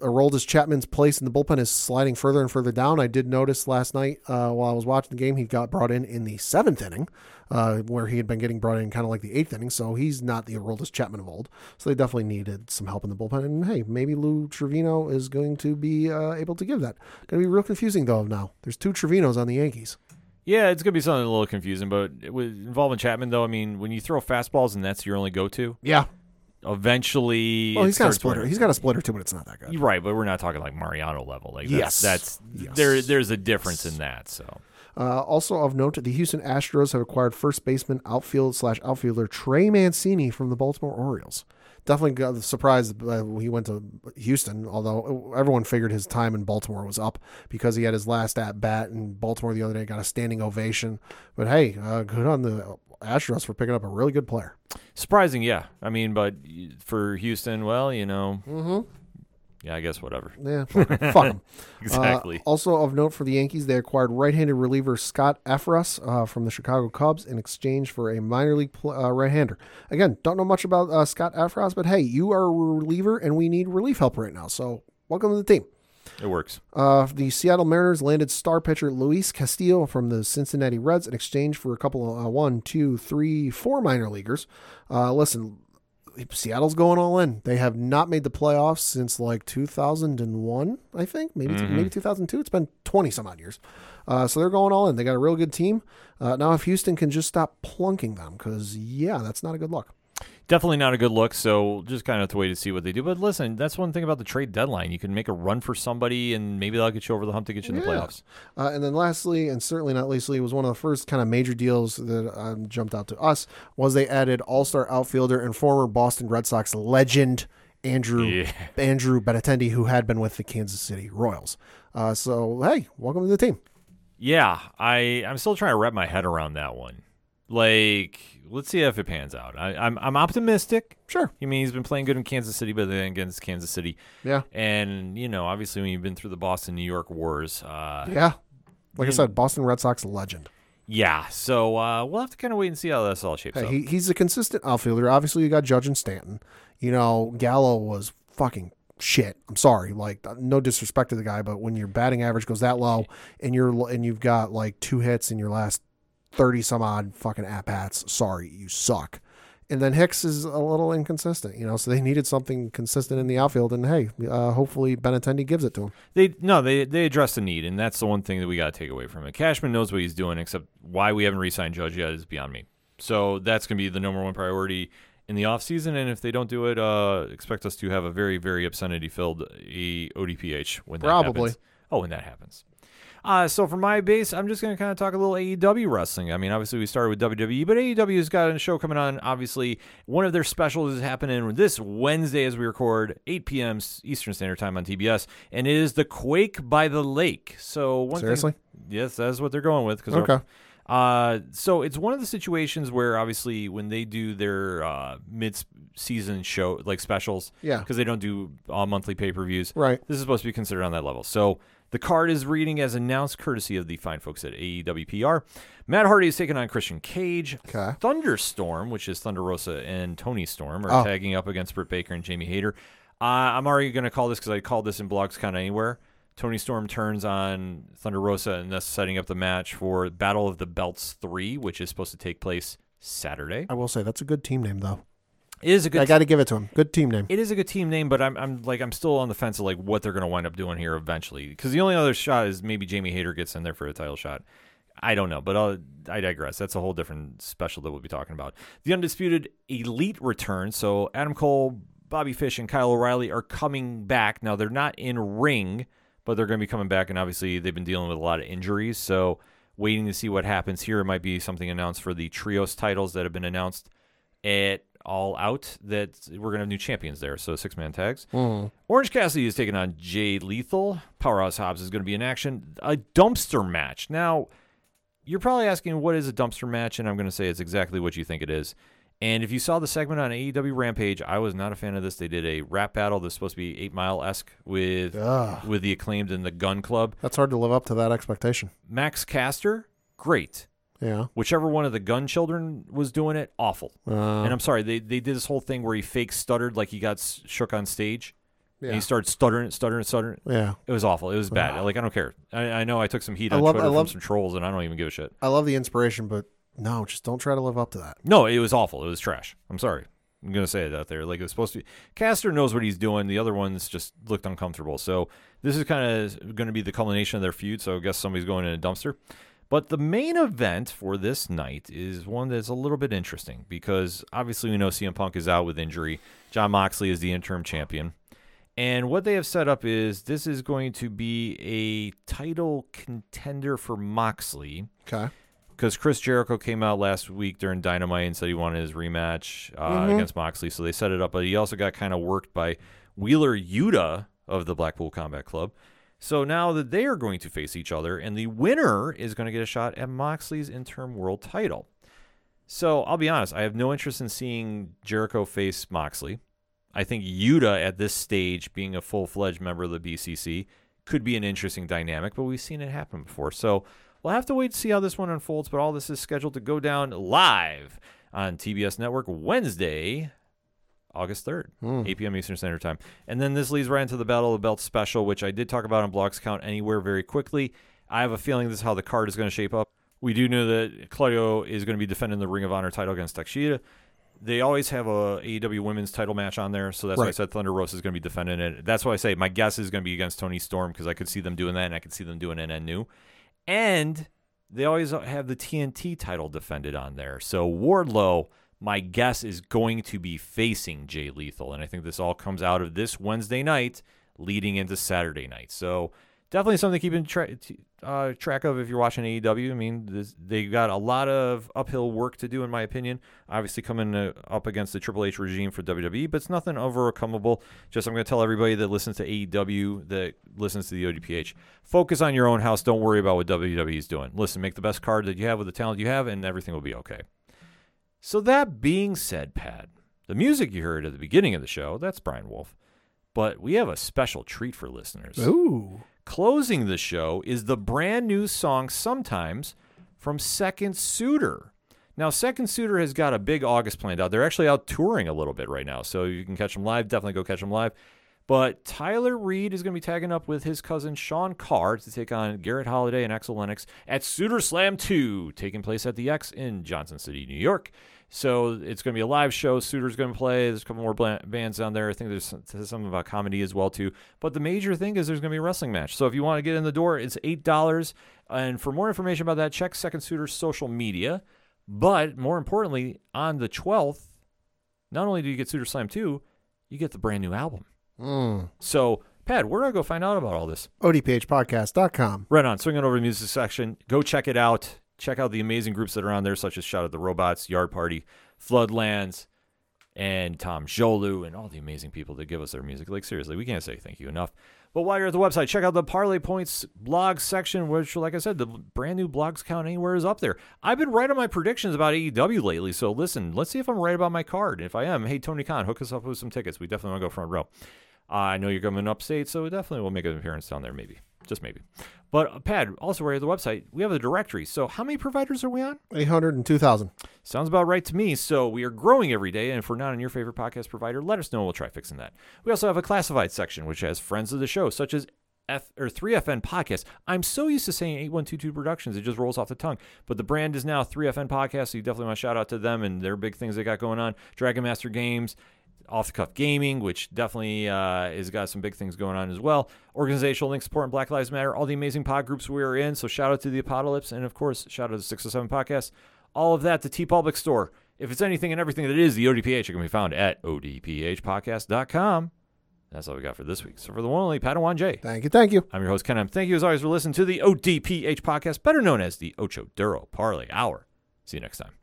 Aroldis Chapman's place in the bullpen is sliding further and further down. I did notice last night uh, while I was watching the game, he got brought in in the seventh inning, uh, where he had been getting brought in kind of like the eighth inning. So he's not the Aroldis Chapman of old. So they definitely needed some help in the bullpen. And hey, maybe Lou Trevino is going to be uh, able to give that. Going to be real confusing though now. There's two Trevinos on the Yankees. Yeah, it's gonna be something a little confusing, but with involving Chapman though, I mean, when you throw fastballs and that's your only go-to, Yeah. Eventually, Well, he's got a splitter. He's got a splitter too, but it's not that good. You're right, but we're not talking like Mariano level. Like Yes. that's, that's Yes. there. There's a difference in that. So Uh, also of note, the Houston Astros have acquired first baseman, outfield slash outfielder Trey Mancini from the Baltimore Orioles. Definitely got surprised uh, he went to Houston, although everyone figured his time in Baltimore was up because he had his last at bat in Baltimore the other day, got a standing ovation. But hey, uh, good on the Astros for picking up a really good player. surprising, yeah. I mean, but for Houston, well, you know, Mm-hmm. yeah, I guess whatever. Yeah, fuck 'em. Exactly. Uh, also of note for the Yankees, they acquired right-handed reliever Scott Effross uh, from the Chicago Cubs in exchange for a minor league pl- uh, right-hander. Again, don't know much about uh, Scott Effross, but hey, you are a reliever, and we need relief help right now. So welcome to the team. It works. Uh, the Seattle Mariners landed star pitcher Luis Castillo from the Cincinnati Reds in exchange for a couple of uh, one, two, three, four minor leaguers. Uh, listen, Seattle's going all in. They have not made the playoffs since like 2001, I think, maybe maybe 2002. It's been 20 some odd years. Uh, so they're going all in. They got a real good team. Uh, now, if Houston can just stop plunking them, because yeah, that's not a good look. Definitely not a good look. So just kind of have to wait to see what they do. But listen, that's one thing about the trade deadline. You can make a run for somebody, and maybe that'll get you over the hump to get you in the playoffs. Uh, and then lastly, and certainly not leastly, was one of the first kind of major deals that um, jumped out to us was they added All-Star outfielder and former Boston Red Sox legend Andrew Yeah. Andrew Benintendi, who had been with the Kansas City Royals. Uh, so hey, welcome to the team. Yeah, I I'm still trying to wrap my head around that one. Like, let's see if it pans out. I, I'm I'm optimistic. Sure. I mean, he's been playing good in Kansas City, but then against Kansas City, Yeah. and you know, obviously, when you've been through the Boston New York wars, uh, Yeah. Like I said, Boston Red Sox legend. Yeah, so uh, we'll have to kind of wait and see how this all shapes Hey, up. he, he's a consistent outfielder. Obviously, you got Judge and Stanton. You know, Gallo was fucking shit. I'm sorry, like no disrespect to the guy, but when your batting average goes that low and you're and you've got like two hits in your last thirty some odd fucking at bats, sorry, you suck. And then Hicks is a little inconsistent, you know, so they needed something consistent in the outfield. And hey, uh, hopefully Benintendi gives it to him. They no, they they address the need, and that's the one thing that we got to take away from it. Cashman knows what he's doing, except why we haven't re-signed Judge yet is beyond me. So that's going to be the number one priority in the offseason, and if they don't do it, uh, expect us to have a very very obscenity filled a ODPH when that Probably. happens. Oh, when that happens. Uh, so for my base, I'm just going to kind of talk a little AEW wrestling. I mean, obviously we started with WWE, but AEW's got a show coming on. Obviously, one of their specials is happening this Wednesday as we record, 8 p.m. Eastern Standard Time on TBS, and it is the Quake by the Lake. So one Seriously? thing, yes, that's what they're going with. 'cause Okay. uh, so it's one of the situations where obviously when they do their uh, mid-season show like specials, Yeah. because they don't do all monthly pay-per-views, Right. This is supposed to be considered on that level. So the card is reading as announced, courtesy of the fine folks at AEWPR. Matt Hardy is taking on Christian Cage. Okay. Thunderstorm, which is Thunder Rosa and Toni Storm, are Oh. tagging up against Britt Baker and Jamie Hayter. Uh, I'm already going to call this because I called this in blogs kind of anywhere. Toni Storm turns on Thunder Rosa, and thus setting up the match for Battle of the Belts 3, which is supposed to take place Saturday. I will say that's a good team name, though. It is a good I got to give it to him. Good team name. it is a good team name, but I'm I'm like I'm still on the fence of like what they're going to wind up doing here eventually. Because the only other shot is maybe Jamie Hayter gets in there for a title shot. I don't know, but i I digress. That's a whole different special that we'll be talking about. The undisputed elite return. So Adam Cole, Bobby Fish, and Kyle O'Reilly are coming back. Now they're not in ring, but they're going to be coming back, and obviously they've been dealing with a lot of injuries. So waiting to see what happens here. It might be something announced for the trios titles that have been announced at All Out that we're gonna have new champions there. So six man tags. Mm. Orange Cassidy is taking on Jay Lethal. Powerhouse Hobbs is going to be in action. A dumpster match. Now, you're probably asking what is a dumpster match, and I'm going to say it's exactly what you think it is. And if you saw the segment on AEW Rampage, I was not a fan of this. They did a rap battle that's supposed to be Eight Mile esque with Ugh. with the acclaimed and the Gun Club. That's hard to live up to that expectation. Max Caster, great. Yeah. Whichever one of the Gun Children was doing it, awful. Uh, and I'm sorry, they they did this whole thing where he fake stuttered like he got s- shook on stage. And Yeah. he started stuttering, stuttering, stuttering. Yeah. It was awful. It was bad. Like I don't care. I, I know I took some heat I on love- Twitter I love- from some trolls, and I don't even give a shit. I love the inspiration, but no, just don't try to live up to that. No, it was awful. It was trash. I'm sorry. I'm gonna say it out there. Like it was supposed to be. Caster knows what he's doing. The other ones just looked uncomfortable. So this is kind of going to be the culmination of their feud. So I guess somebody's going in a dumpster. But the main event for this night is one that's a little bit interesting because obviously we know CM Punk is out with injury. Jon Moxley is the interim champion. And what they have set up is this is going to be a title contender for Moxley Okay. because Chris Jericho came out last week during Dynamite and said he wanted his rematch uh, against Moxley, so they set it up. But he also got kind of worked by Wheeler Yuta of the Blackpool Combat Club. So now that they are going to face each other, and the winner is going to get a shot at Moxley's interim world title. So I'll be honest, I have no interest in seeing Jericho face Moxley. I think Yuta at this stage, being a full fledged member of the BCC, could be an interesting dynamic, but we've seen it happen before. So we'll have to wait to see how this one unfolds. But all this is scheduled to go down live on TBS Network Wednesday, August 3rd, 8 p.m. Eastern Standard Time. And then this leads right into the Battle of the Belts special, which I did talk about on Blogs Count Anywhere very quickly. I have a feeling this is how the card is going to shape up. We do know that Claudio is going to be defending the Ring of Honor title against Takeshita. They always have a AEW women's title match on there, so that's why I said Thunder Rosa is going to be defending it. That's why I say my guess is going to be against Toni Storm because I could see them doing that, and I could see them doing and new. And they always have the TNT title defended on there. So Wardlow, my guess is going to be facing Jay Lethal, and I think this all comes out of this Wednesday night, leading into Saturday night. So definitely something to keep in tra- uh, track of if you're watching AEW. I mean, this, they got a lot of uphill work to do, in my opinion. Obviously, coming uh, up against the Triple H regime for WWE, but it's nothing overcomable. Just I'm going to tell everybody that listens to AEW, that listens to the ODPH, focus on your own house. Don't worry about what WWE is doing. Listen, make the best card that you have with the talent you have, and everything will be okay. So that being said, Pat, the music you heard at the beginning of the show, that's Brian Wolf. But we have a special treat for listeners. Ooh. Closing the show is the brand new song Sometimes from Second Suitor. Now, Second Suitor has got a big August planned out. They're actually out touring a little bit right now, so you can catch them live. Definitely go catch them live. But Tyler Reed is going to be tagging up with his cousin Sean Carr to take on Garrett Holiday and Axel Lennox at Suitor Slam 2, taking place at the X in Johnson City, New York. So it's going to be a live show. Suitor's going to play. There's a couple more bands down there. I think there's some- there's something about comedy as well too. But the major thing is there's going to be a wrestling match. So if you want to get in the door, it's eight dollars. And for more information about that, check Second Suitor's social media. But more importantly, on the 12th, not only do you get Suitor Slam 2, you get the brand new album. Mm. So, Pat, where do I go find out about all this? ODPHpodcast.com. Right on. Swing on over to the music section. Go check it out. Check out the amazing groups that are on there, such as Shout at the Robots, Yard Party, Floodlands, and Tom Jolu, and all the amazing people that give us their music. Like, seriously, we can't say thank you enough. But while you're at the website, check out the Parlay Points blog section, which, like I said, the brand new blogs count anywhere is up there. I've been right on my predictions about AEW lately, so listen, let's see if I'm right about my card. If I am, hey, Tony Khan, hook us up with some tickets. We definitely want to go front row. I know you're coming upstate, so definitely we'll make an appearance down there, maybe. Just maybe. But, uh, Pat, also, right at the website, we have a directory. So, how many providers are we on? 802,000. Sounds about right to me. So we are growing every day, and if we're not on your favorite podcast provider, let us know. We'll try fixing that. We also have a classified section, which has friends of the show, such as F or 3FN Podcast. I'm so used to saying 8122 Productions, it just rolls off the tongue. But the brand is now 3FN Podcast, so you definitely want to shout out to them and their big things they got going on. Dragon Master Games, off the cuff gaming, which definitely uh, has got some big things going on as well. Organizational link support and Black Lives Matter, all the amazing pod groups we are in. So shout out to the Apocalypse, and of course, shout out to 607 Podcast. All of that, the TeePublic Store. If it's anything and everything that is the ODPH, it can be found at odphpodcast.com. That's all we got for this week. So for the one and only Padawan J, Thank you. Thank you. I'm your host, Ken M. Thank you as always for listening to the ODPH podcast, better known as the Ocho Duro Parley Hour. See you next time.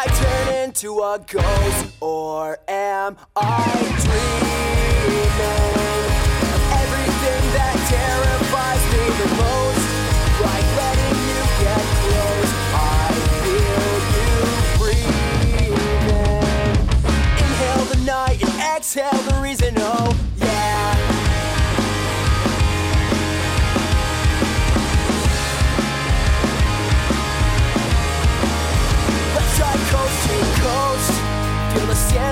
I turn into a ghost or am I dreaming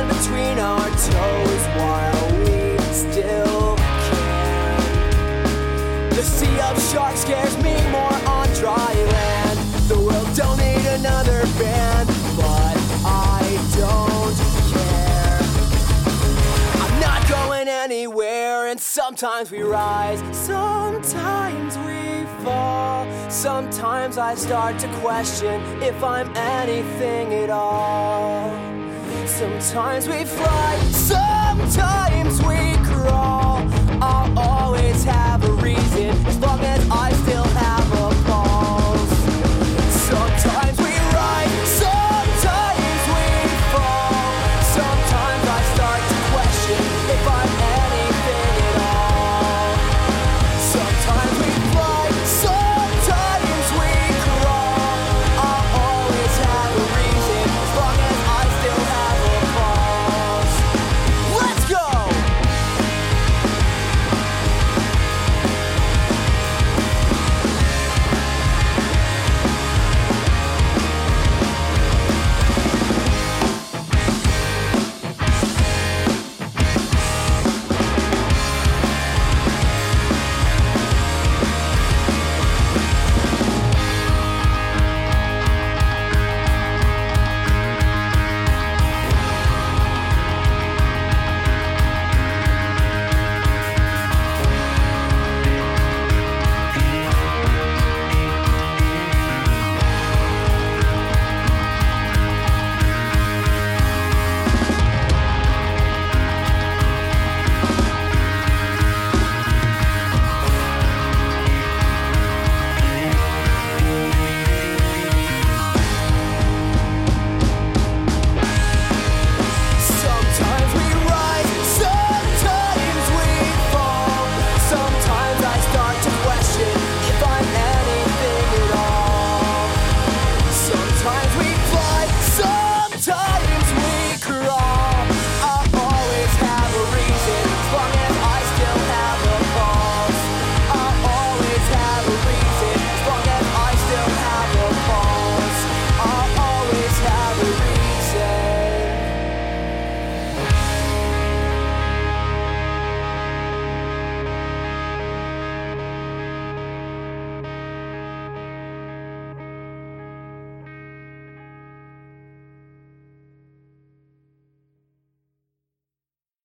between our toes while we still can. The sea of sharks scares me more on dry land. The world don't need another band, but I don't care. I'm not going anywhere, and sometimes we rise, sometimes we fall. Sometimes I start to question if I'm anything at all. Sometimes we fly, sometimes we crawl. I'll always have a reason as long as